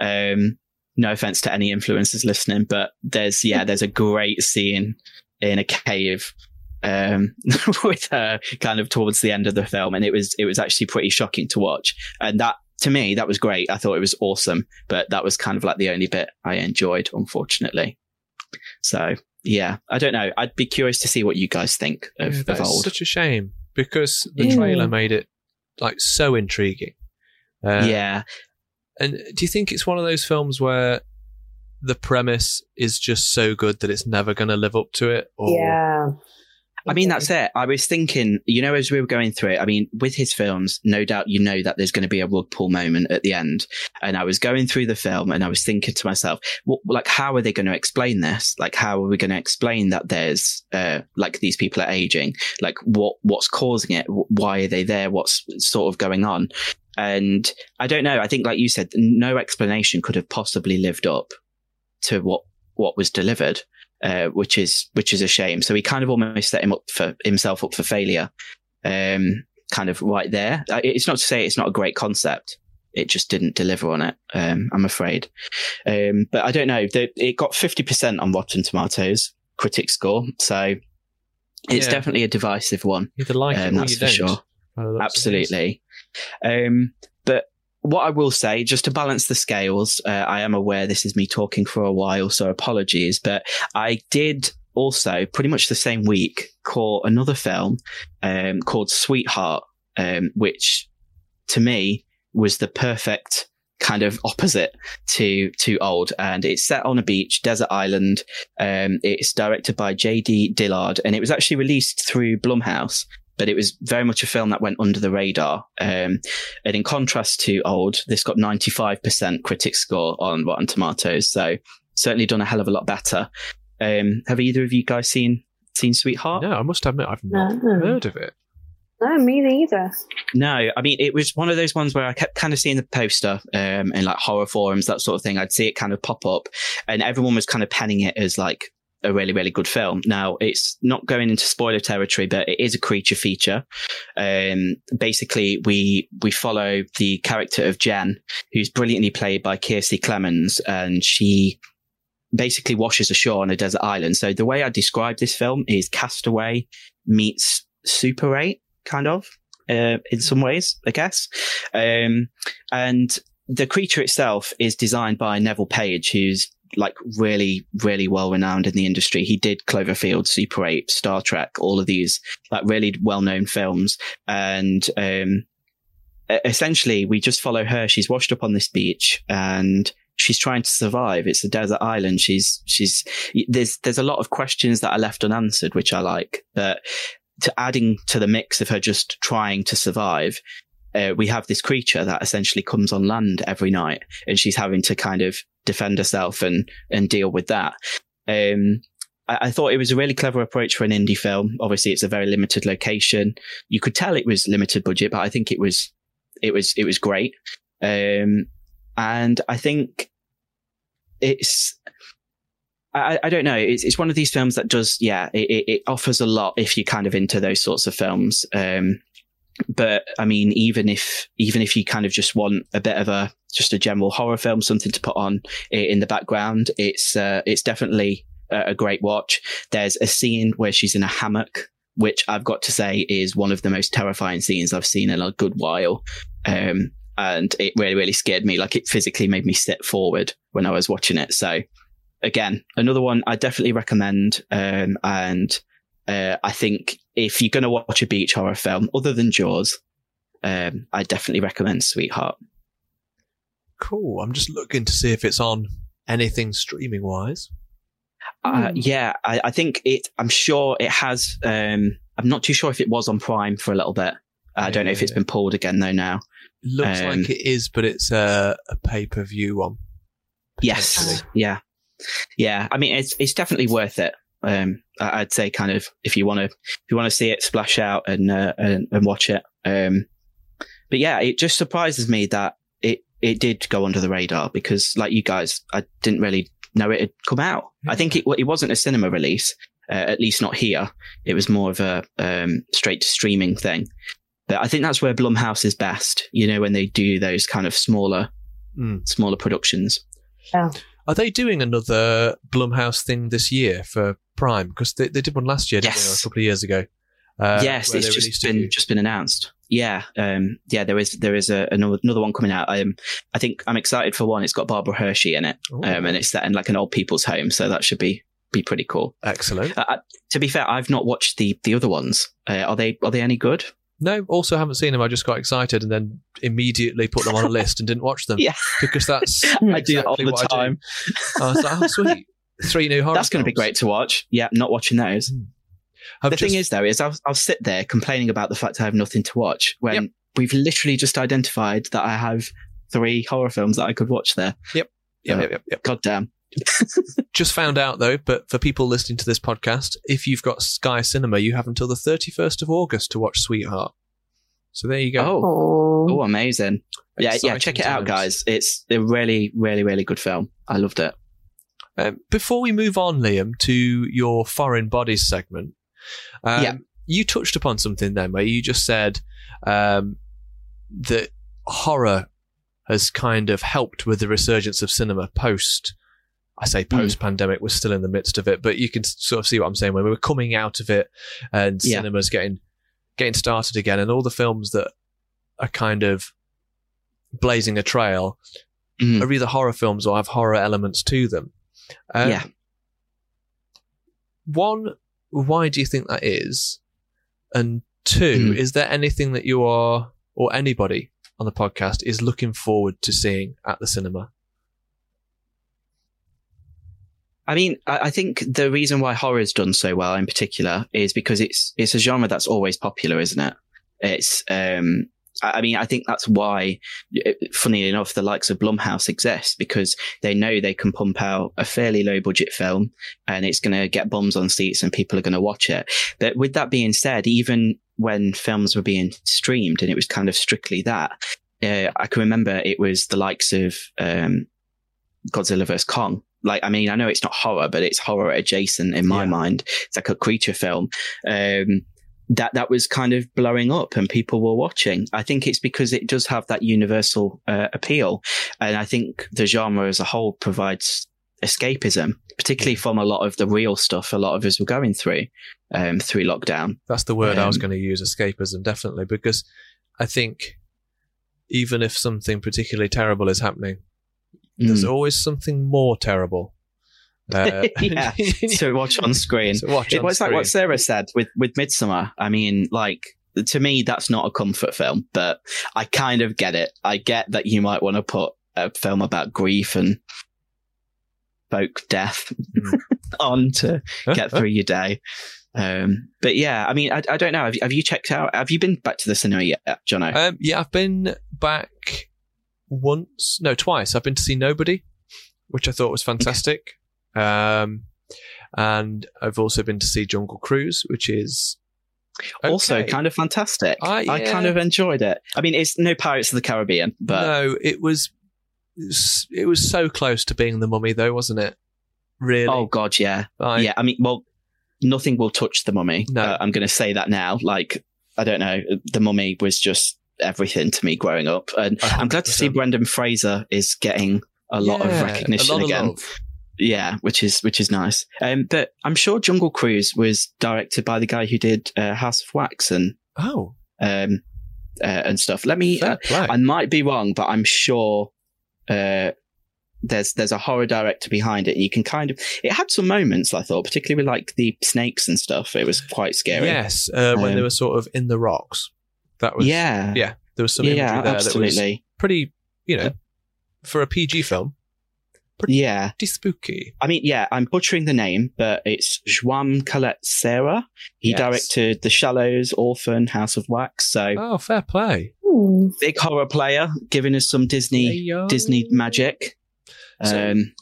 Um, no offense to any influencers listening, but there's yeah, there's a great scene in a cave um, with her kind of towards the end of the film, and it was it was actually pretty shocking to watch. And that to me, that was great. I thought it was awesome, but that was kind of like the only bit I enjoyed, unfortunately. So yeah, I don't know. I'd be curious to see what you guys think of, Yeah, of old. such a shame because the Yeah. trailer made it like so intriguing. Uh, yeah, And do you think it's one of those films where the premise is just so good that it's never going to live up to it? Or Yeah. I mean, that's it. I was thinking, you know, as we were going through it, I mean, with his films, no doubt you know that there's going to be a rug pull moment at the end. And I was going through the film and I was thinking to myself, what, like, how are they going to explain this? Like, how are we going to explain that there's, uh, like these people are aging? Like, what, what's causing it? Why are they there? What's sort of going on? And I don't know. I think, like you said, no explanation could have possibly lived up to what, what was delivered uh, which is which is a shame. So he kind of almost set him up for himself up for failure, um, kind of right there. Uh, It's not to say it's not a great concept. It just didn't deliver on it. Um, I'm afraid. Um, but I don't know. The, it got 50% on Rotten Tomatoes critic score, so it's Yeah. definitely a divisive one. either like Um, it or that's you for don't. sure. looks of Absolutely. Um, what I will say, just to balance the scales, uh, I am aware this is me talking for a while, so apologies, but I did also pretty much the same week call another film, um, called Sweetheart, um, which to me was the perfect kind of opposite to to old. And it's set on a beach desert island um it's directed by jd dillard and it was actually released through blumhouse but it was very much a film that went under the radar. Um, and in contrast to Old, this got 95% critic score on Rotten Tomatoes. So certainly done a hell of a lot better. Um, have either of you guys seen seen Sweetheart? No, I must admit I've not No. heard of it. No, me neither. No, I mean it was one of those ones where I kept kind of seeing the poster um, in like horror forums, that sort of thing. I'd see it kind of pop up, and everyone was kind of penning it as like a really, really good film. Now it's not going into spoiler territory, but it is a creature feature. Um, basically, we we follow the character of Jen, who's brilliantly played by Kiersey Clemons, and she basically washes ashore on a desert island. So the way I describe this film is Castaway meets Super 8, kind of, uh, in some ways, I guess. Um, and the creature itself is designed by Neville Page, who's like really, really well renowned in the industry. He did Cloverfield, Super 8, Star Trek, all of these like really well known films. And, um, essentially we just follow her. She's washed up on this beach and she's trying to survive. It's a desert island. She's, she's, there's, there's a lot of questions that are left unanswered, which I like, but to adding to the mix of her just trying to survive, uh, we have this creature that essentially comes on land every night and she's having to kind of defend herself and and deal with that. Um, I, thought it was a really clever approach for an indie film. Obviously, it's a very limited location. You could tell it was limited budget, but I think it was it was it was great. Um, and I think it's I, I don't know. It's it's one of these films that does yeah it, it offers a lot if you're kind of into those sorts of films. Um, but I mean, even if even if you kind of just want a bit of a just a general horror film, something to put on in the background, it's uh, it's definitely a great watch. There's a scene where she's in a hammock, which I've got to say is one of the most terrifying scenes I've seen in a good while. Um, and it really, really scared me. Like it physically made me sit forward when I was watching it. So again, another one I definitely recommend. Um, and uh, I think if you're going to watch a beach horror film other than Jaws, um, I definitely recommend Sweetheart. Cool. I'm just looking to see if it's on anything streaming wise. Uh, hmm. yeah, I, I, think it. I'm sure it has. Um, I'm not too sure if it was on Prime for a little bit. I don't know if it's been pulled again though. Now looks um, like it is, but it's a, a pay per view one. Yes. Yeah. Yeah. I mean, it's it's definitely worth it. Um, I'd say kind of if you want to if you want to see it splash out and, uh, and and watch it. Um, but yeah, it just surprises me that it it did go under the radar because, like you guys, I didn't really know it had come out. I think it it wasn't a cinema release, uh, at least not here. It was more of a um, straight to streaming thing. But I think that's where Blumhouse is best. You know, when they do those kind of smaller, mm. smaller productions. Yeah. Are they doing another Blumhouse thing this year for Prime? Because they, they did one last year, yes. They, a couple of years ago. Uh, yes, it's just been just been announced. Yeah, um, yeah. There is there is a, another, another one coming out. Um, I think I'm excited for one. It's got Barbara Hershey in it, um, and it's set in like an old people's home, so that should be be pretty cool. Excellent. Uh, to be fair, I've not watched the the other ones. Uh, are they are they any good? No, also haven't seen them. I just got excited and then immediately put them on a list and didn't watch them. yeah, because that's I do that all the time. I, I was like, oh sweet, three new horror. That's going to be great to watch. Yeah, not watching those. Hmm. I've the just... thing is, though, is I'll, I'll sit there complaining about the fact I have nothing to watch when yep. we've literally just identified that I have three horror films that I could watch there. Yep. Yep. yep, yep, yep. God damn. just found out though, but for people listening to this podcast, if you've got Sky Cinema, you have until the 31st of August to watch Sweetheart. So there you go. Oh, oh, amazing! Yeah, yeah, check it times. out, guys. It's a really, really, really good film. I loved it. Um, before we move on, Liam, to your foreign bodies segment, um, yeah. You touched upon something then where you just said um, that horror has kind of helped with the resurgence of cinema post. I say hmm. post pandemic, mm. we're still in the midst of it, but you can sort of see what I'm saying when we were coming out of it and yeah. cinemas getting getting started again, and all the films that are kind of blazing a trail mm. are either horror films or have horror elements to them. Um, yeah. One why do you think that is? And two, mm. is there anything that you are, or anybody on the podcast, is looking forward to seeing at the cinema? I mean, I think the reason why horror's done so well in particular is because it's it's a genre that's always popular, isn't it? It's um, I mean, I think that's why, funny enough, the likes of Blumhouse exist because they know they can pump out a fairly low budget film and it's going to get bums on seats and people are going to watch it. But with that being said, even when films were being streamed and it was kind of strictly that, uh, I can remember it was the likes of um, Godzilla vs. Kong like I mean, I know it's not horror, but it's horror adjacent in my yeah. mind. It's like a creature film. Um, that that was kind of blowing up and people were watching. I think it's because it does have that universal uh, appeal, and I think the genre as a whole provides escapism, particularly from a lot of the real stuff a lot of us were going through um, through lockdown. That's the word um, I was um, going to use, escapism, definitely, because I think even if something particularly terrible is happening, mm. there's always something more terrible uh, yeah, to watch on screen. Watch it was like what Sarah said with with Midsommar. I mean, like to me, that's not a comfort film, but I kind of get it. I get that you might want to put a film about grief and folk death mm. on to get through your day. Um, but yeah, I mean, I, I don't know. Have you, have you, checked out? Have you been back to the cinema yet, Jono? Um, yeah, I've been back once, no, twice. I've been to see Nobody which I thought was fantastic. Um, and I've also been to see Jungle Cruise, which is Also, kind of fantastic. Ah, I kind of enjoyed it. I mean, it's no Pirates of the Caribbean, but no, it was it was so close to being the Mummy, though, wasn't it? Really? oh god, yeah, Like, yeah. I mean, well, nothing will touch the Mummy. No. Uh, I'm going to say that now. Like, I don't know, the Mummy was just everything to me growing up, and I'm glad to see Brendan Fraser is getting a lot Yeah, of recognition lot of again. love. Yeah, which is which is nice. Um, but I'm sure Jungle Cruise was directed by the guy who did uh, House of Wax and Oh, um uh, and stuff. Let me. Uh, I might be wrong, but I'm sure uh, there's there's a horror director behind it. You can kind of. It had some moments I thought, particularly with like the snakes and stuff. It was quite scary. yes, uh, when Um, they were sort of in the rocks. That was yeah, yeah. There was some yeah, imagery there that was absolutely. pretty, you know, for a PG film, Yeah, pretty spooky. I mean, yeah, I'm butchering the name, but it's Jaume Collet-Serra. He Yes. directed The Shallows, Orphan, House of Wax. So Oh, fair play. Hmm. big horror player, giving us some Disney Hey-yo. Disney magic. So- Um,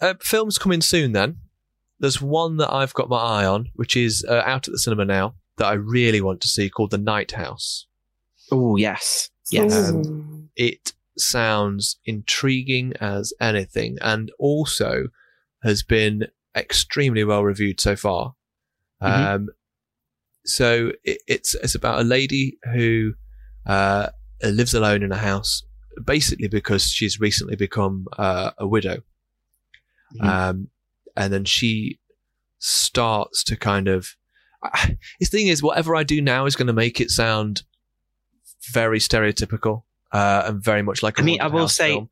Uh, films coming soon. Then there's one that I've got my eye on, which is uh, out at the cinema now that I really want to see, called The Night House. oh yes, yes. Um, It sounds intriguing as anything, and also has been extremely well reviewed so far. Mhm. Um, so it, it's it's about a lady who uh, lives alone in a house, basically because she's recently become uh, a widow, Mhm. um, and then she starts to kind of. I- His thing is, whatever I do now is going to make it sound very stereotypical uh, and very much like. I I mean, I will say-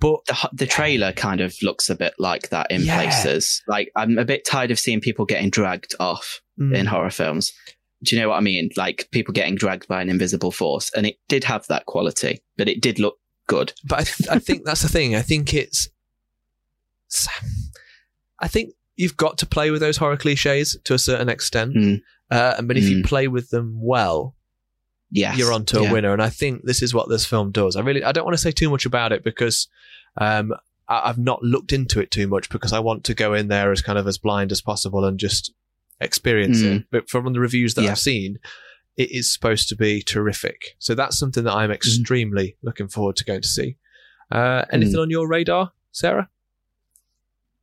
but the the trailer kind of looks a bit like that in Yeah. places. Like I'm a bit tired of seeing people getting dragged off mm, in horror films. Do you know what I mean? Like people getting dragged by an invisible force, and it did have that quality, but it did look good. but I, th- I think that's the thing. I think it's. I think you've got to play with those horror cliches to a certain extent, Mm. uh, but if you Mm. play with them well, Yes, you're onto a yeah. winner. And I think this is what this film does. I really, I don't want to say too much about it because um, I, I've not looked into it too much because I want to go in there as kind of as blind as possible and just experience it. But from the reviews that Mm. Yeah. I've seen, it is supposed to be terrific. So that's something that Mm. I'm extremely looking forward to going to see. Uh, anything Mm. on your radar, Sarah?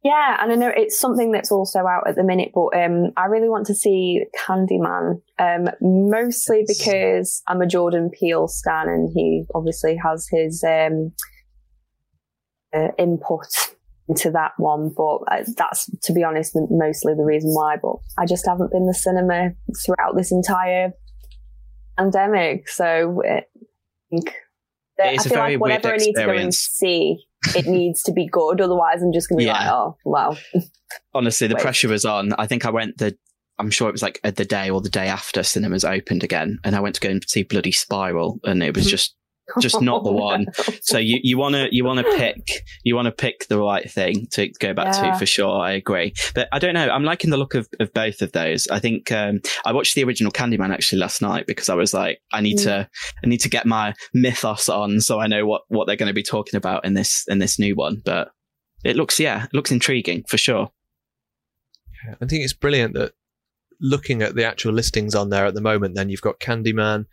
Yeah, and I know it's something that's also out at the minute, but um, I really want to see Candyman, um, mostly Yes. because I'm a Jordan Peele stan, and he obviously has his um, uh, input into that one. But uh, that's, to be honest, mostly the reason why. But I just haven't been to the cinema throughout this entire pandemic, so uh, I think that- It is I feel like whatever I need to go and see, it needs to be good. Otherwise, I'm just going to be Yeah. like, oh, well. Honestly, the Wait. pressure was on. I think I went the. I'm sure it was like uh, the day or the day after cinemas opened again, and I went to go and see Bloody Spiral, and it was just just not the one. So you you want to you want to pick you want to pick the right thing to go back Yeah. to for sure. I agree, but I don't know. I'm liking the look of, of both of those. I think um, I watched the original Candyman actually last night because I was like, I need Mm. to I need to get my mythos on so I know what what they're going to be talking about in this in this new one. But it looks yeah, it looks intriguing for sure. I think it's brilliant that looking at the actual listings on there at the moment, then you've got Candyman,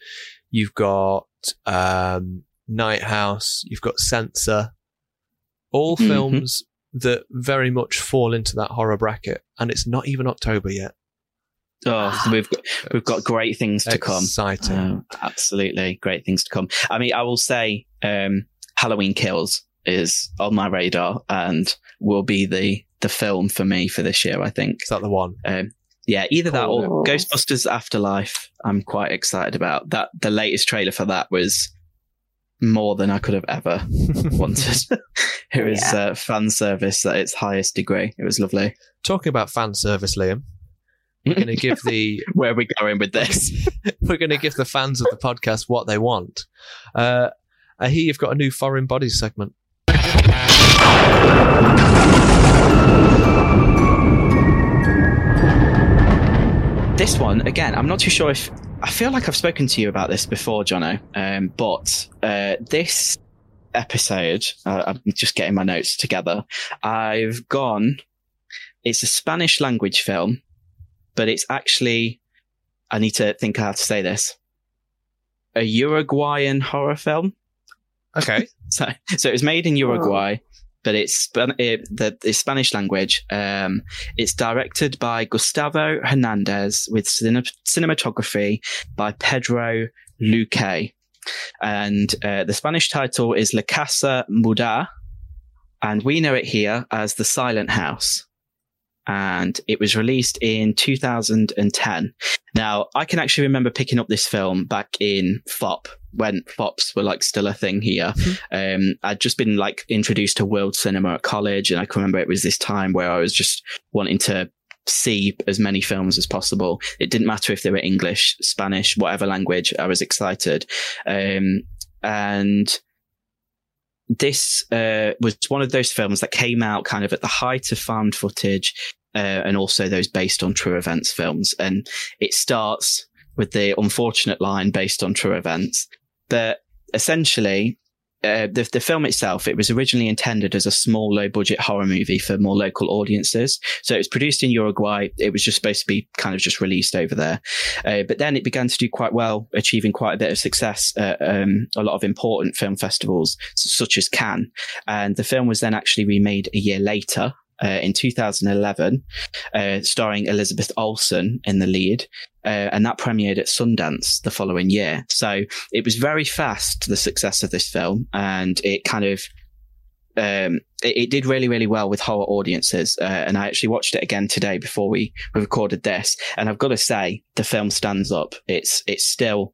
you've got um, Night House, you've got Censor, all Mhm. films that very much fall into that horror bracket, and it's not even October yet. Oh, we've got, we've got great things to come. Exciting. Um, absolutely, great things to come. I mean, I will say, um, Halloween Kills is on my radar and will be the the film for me for this year. I think. Is that the one? Um, yeah, either that or Cool. Ghostbusters Afterlife. I'm quite excited about that. The latest trailer for that was more than I could have ever wanted. it was Yeah. uh, fan service at its highest degree. It was lovely. Talking about fan service, Liam, we're going to give the Where are we going with this? we're going to give the fans of the podcast what they want. Uh, I hear you've got a new foreign bodies segment. This one again i'm not too sure if i feel like i've spoken to you about this before jono um, but uh, this episode, uh, I'm just getting my notes together. I've gone. It's a Spanish language film, but it's actually. I need to think how to say this. A Uruguayan horror film. Okay. So, so it was made in Uruguay, but it's it, the it's Spanish language. Um, it's directed by Gustavo Hernandez with cine- cinematography by Pedro Luque, and uh, the Spanish title is La Casa Muda, and we know it here as The Silent House. And it was released in 2010. Now, I can actually remember picking up this film back in Fopp when Fopps were like still a thing here. Um, I'd just been like introduced to world cinema at college, and I can remember it was this time where I was just wanting to see as many films as possible. It didn't matter if they were English, Spanish, whatever language. I was excited, um, and this uh, was one of those films that came out kind of at the height of found footage. Uh, and also those based on true events films. And it starts with the unfortunate line based on true events. But essentially, uh, the, the film itself, it was originally intended as a small, low budget horror movie for more local audiences. So it was produced in Uruguay. It was just supposed to be kind of just released over there. Uh, but then it began to do quite well, achieving quite a bit of success at um, a lot of important film festivals, such as Cannes. And the film was then actually remade a year later. Uh, in 2011, uh, starring Elizabeth Olsen in the lead, uh, and that premiered at Sundance the following year. So it was very fast, the success of this film, and it kind of um, it, it, did really, really well with horror audiences. Uh, and I actually watched it again today before we, we recorded this. And I've got to say, the film stands up. It's it's still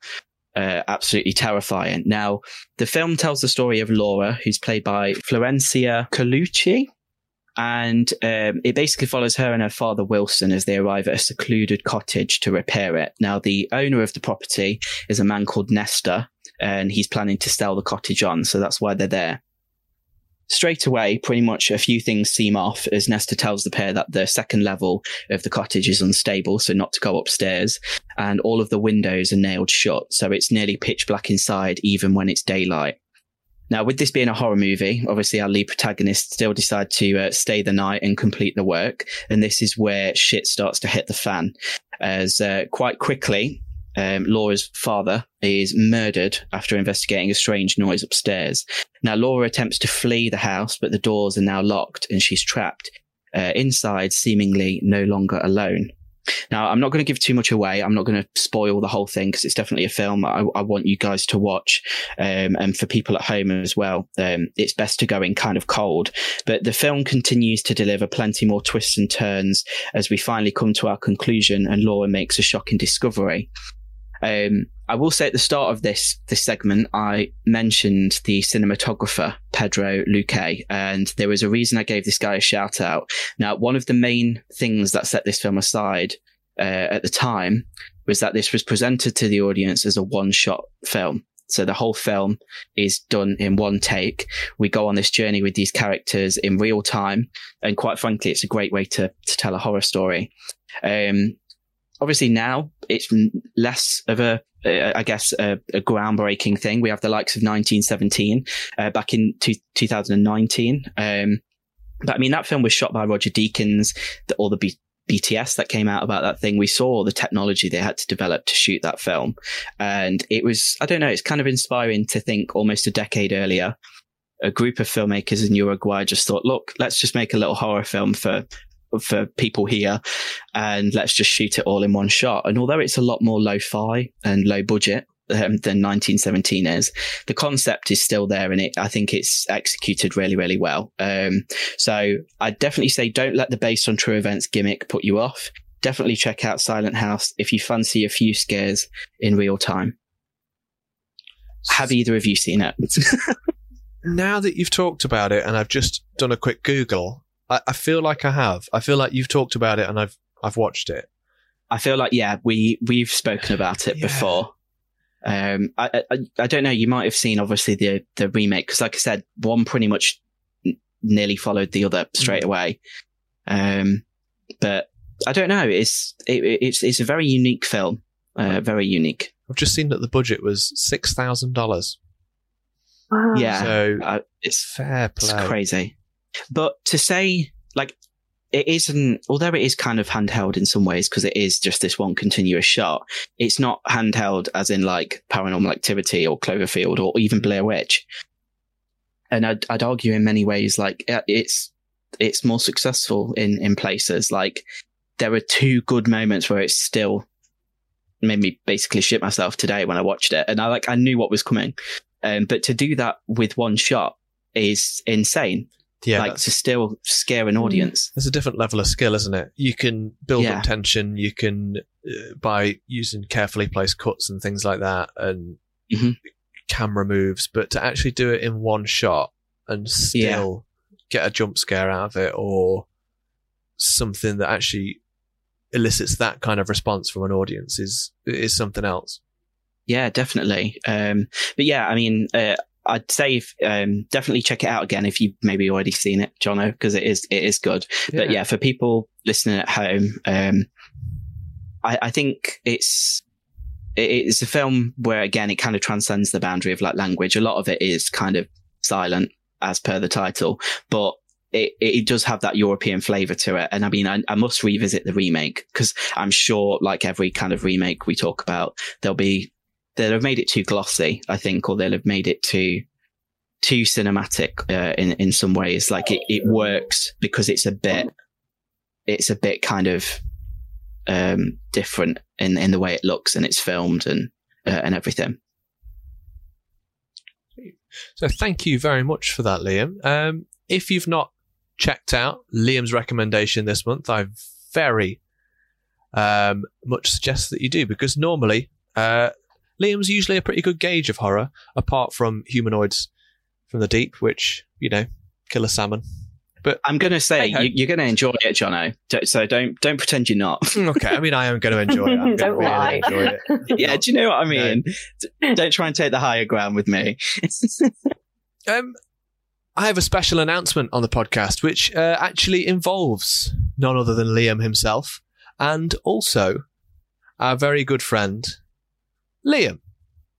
uh, absolutely terrifying. Now, the film tells the story of Laura, who's played by Florencia Colucci. And um, it basically follows her and her father Wilson as they arrive at a secluded cottage to repair it. Now, the owner of the property is a man called Nestor, and he's planning to sell the cottage on, so that's why they're there. Straight away, pretty much a few things seem off as Nestor tells the pair that the second level of the cottage is unstable, so not to go upstairs, and all of the windows are nailed shut, so it's nearly pitch black inside even when it's daylight. Now, with this being a horror movie, obviously our lead protagonist still decide to uh, stay the night and complete the work. And this is where shit starts to hit the fan as uh, quite quickly, um, Laura's father is murdered after investigating a strange noise upstairs. Now, Laura attempts to flee the house, but the doors are now locked and she's trapped uh, inside, seemingly no longer alone. Now, I'm not going to give too much away. I'm not going to spoil the whole thing because it's definitely a film I, I, want you guys to watch. Um, and for people at home as well, um, it's best to go in kind of cold. But the film continues to deliver plenty more twists and turns as we finally come to our conclusion and Laura makes a shocking discovery. Um, I will say at the start of this this segment, I mentioned the cinematographer Pedro Luque, and there was a reason I gave this guy a shout out. Now, one of the main things that set this film aside uh, at the time was that this was presented to the audience as a one shot film. So the whole film is done in one take. We go on this journey with these characters in real time, and quite frankly, it's a great way to to tell a horror story. Um, obviously now it's less of a I guess a, a, groundbreaking thing. We have the likes of 1917 uh, back in two, 2019. Um, but I mean, that film was shot by Roger Deakins, the, all the B- BTS that came out about that thing. We saw the technology they had to develop to shoot that film. And it was, I don't know, it's kind of inspiring to think almost a decade earlier, a group of filmmakers in Uruguay just thought, look, let's just make a little horror film for for people here and let's just shoot it all in one shot. And although it's a lot more lo-fi and low budget um, than 1917 is, the concept is still there and it, I think it's executed really, really well. Um, so I definitely say don't let the based on true events gimmick put you off. Definitely check out Silent House if you fancy a few scares in real time. Have either of you seen it? now that you've talked about it and I've just done a quick Google, I, I feel like I have. I feel like you've talked about it and I've I've watched it. I feel like yeah, we we've spoken about it yeah. before. Um, I, I, I don't know. You might have seen obviously the the remake because, like I said, one pretty much nearly followed the other straight mm. away. Um, but I don't know. It's it, it's it's a very unique film. Uh, very unique. I've just seen that the budget was six thousand dollars. Wow. Yeah, So uh, it's fair It's crazy. But to say, like, it isn't, although it is kind of handheld in some ways, because it is just this one continuous shot, it's not handheld as in like paranormal activity or Cloverfield or even Blair Witch. And I'd, I'd argue in many ways, like, uh, it's, it's more successful in, in places. Like, there were two good moments where it's still made me basically shit myself today when I watched it. And I like, I knew what was coming. Um, but to do that with one shot is insane Yeah, like to still scare an audience. there's a different level of skill, isn't it? You can build Yeah. up tension. You can uh, by using carefully placed cuts and things like that, and Mhm. camera moves. But to actually do it in one shot and still get a jump scare out of it, or something that actually elicits that kind of response from an audience, is is something else. Yeah, definitely. Um, but yeah, I mean, uh, I'd say if, um, definitely check it out again if you've maybe already seen it, Jono, because it is it is good. But yeah, for people listening at home, um, I, I think it's it's a film where again it kind of transcends the boundary of like language. A lot of it is kind of silent, as per the title, but it, it does have that European flavor to it. And I mean, I, I must revisit the remake because I'm sure, like every kind of remake we talk about, there'll be they'll have made it too glossy, I think, or they'll have made it too too cinematic uh, in in some ways. Like it, it works because it's a bit it's a bit kind of um, different in in the way it looks and it's filmed and uh, and everything. So thank you very much for that, Liam. Um, if you've not checked out Liam's recommendation this month, I very um, much suggest that you do because normally uh, Liam's usually a pretty good gauge of horror, apart from humanoids from the deep, which you know, kill a salmon. But I'm going to say Hey-ho. you, you're going to enjoy it, Jono. So don't don't pretend you're not. okay, I mean, I am going to enjoy it. I'm Don't going to lie. enjoy it. yeah, do you know what I mean? D- Don't try and take the higher ground with me. Um, I have a special announcement on the podcast, which uh, actually involves none other than Liam himself, and also our very good friend Liam.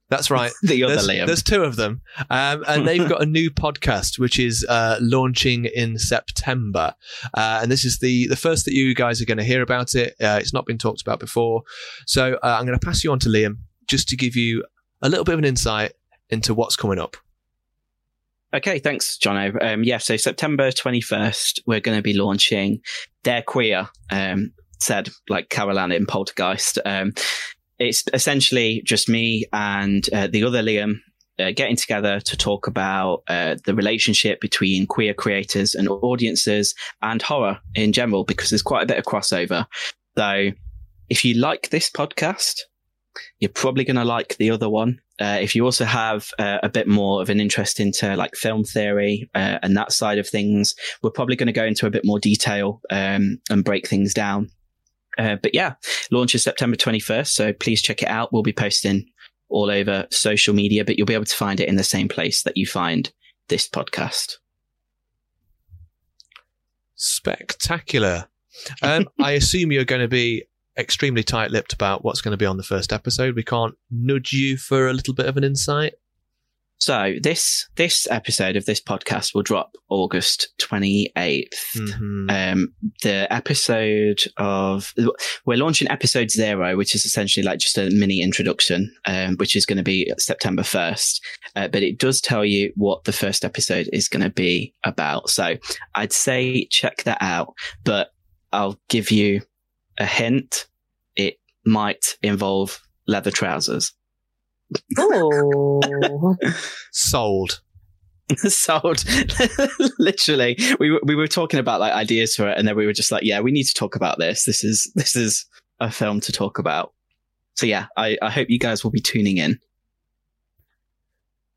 That's right. the other there's, Liam. there's two of them, um, and they've got a new podcast which is uh, launching in September, uh, and this is the the first that you guys are going to hear about it. Uh, it's not been talked about before, so uh, I'm going to pass you on to Liam just to give you a little bit of an insight into what's coming up. Okay, thanks, Jono. Um, yeah, so September 21st, we're going to be launching They're Queer, um, said like Carol Anne in Poltergeist. Um, it's essentially just me and uh, the other Liam uh, getting together to talk about uh, the relationship between queer creators and audiences and horror in general, because there's quite a bit of crossover. So if you like this podcast, you're probably going to like the other one. Uh, if you also have uh, a bit more of an interest into like film theory uh, and that side of things, we're probably going to go into a bit more detail um, and break things down. Uh, but yeah, launches September 21st. So please check it out. We'll be posting all over social media, but you'll be able to find it in the same place that you find this podcast. Spectacular. Um, I assume you're going to be extremely tight lipped about what's going to be on the first episode. We can't nudge you for a little bit of an insight. So this this episode of this podcast will drop August 28th. Mhm. um, the episode of we're launching episode zero, which is essentially like just a mini introduction, um, which is going to be September first. Uh, but it does tell you what the first episode is going to be about. So I'd say check that out. But I'll give you a hint. It might involve leather trousers. Oh. Sold. sold literally we were, we were talking about like ideas for it and then we were just like yeah we need to talk about this this is this is a film to talk about so yeah i i hope you guys will be tuning in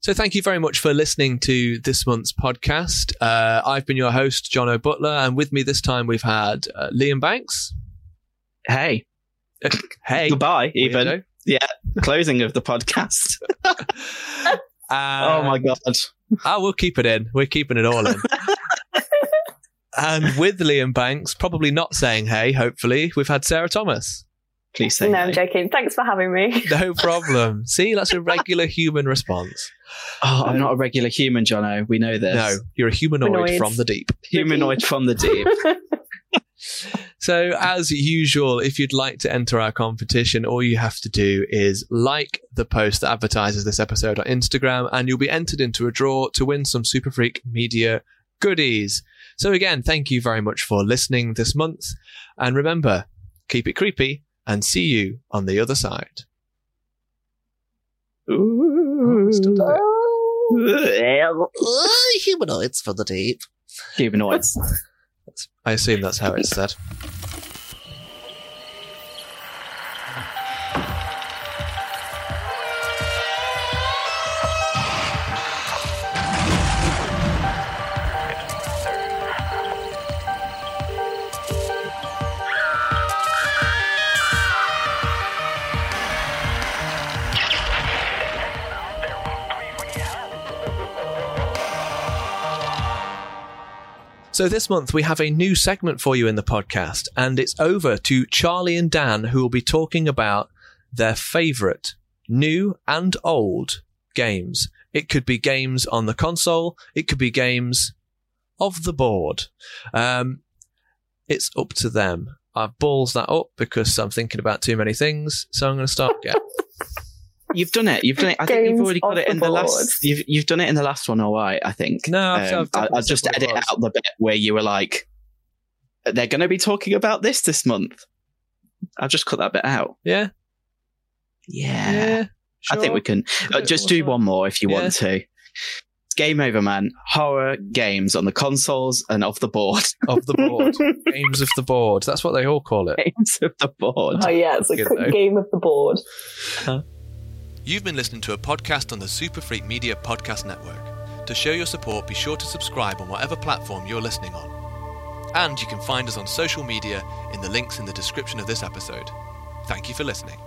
So thank you very much for listening to this month's podcast. Uh, I've been your host, Jono Butler, and with me this time we've had uh, Liam Banks. hey Hey. goodbye even weirdo. closing of the podcast oh um, my god Oh, we'll keep it in. We're keeping it all in. and with Liam Banks, probably not saying hey, hopefully, we've had Sarah Thomas. Please say no, no. I'm joking. Thanks for having me. No problem. See, that's a regular human response. Oh, I'm not a regular human, Jono. We know this. No, you're a humanoid Humanoid. from the deep. Humanoid from the deep. So, as usual, if you'd like to enter our competition, all you have to do is like the post that advertises this episode on Instagram, and you'll be entered into a draw to win some Super Freak Media goodies. So, again, thank you very much for listening this month. And remember, keep it creepy and see you on the other side. Ooh. still it. humanoids from the deep. Humanoids. I assume that's how it's said. So this month we have a new segment for you in the podcast, and it's over to Charlie and Dan, who will be talking about their favourite new and old games. It could be games on the console, it could be games of the board. Um, it's up to them. I've balls that up because I'm thinking about too many things, so I'm going to start again. You've done it. You've done it. I think you've already got it the in the board. last. You've you've done it in the last one, all right. I think. No, I've- Um, I've done I- it I'll just what edit was. out the bit where you were like, "They're going to be talking about this this month." I'll just cut that bit out. Yeah, Yeah, yeah. I think we can. We'll Uh, just do time. one more if you Yeah. want to. Game over, man. Horror games on the consoles and off the board. of the board. Games of the board. That's what they all call it. games of the board. Oh yeah, it's a Good game of the board. You've been listening to a podcast on the Super Freak Media Podcast Network. To show your support, be sure to subscribe on whatever platform you're listening on. And you can find us on social media in the links in the description of this episode. Thank you for listening.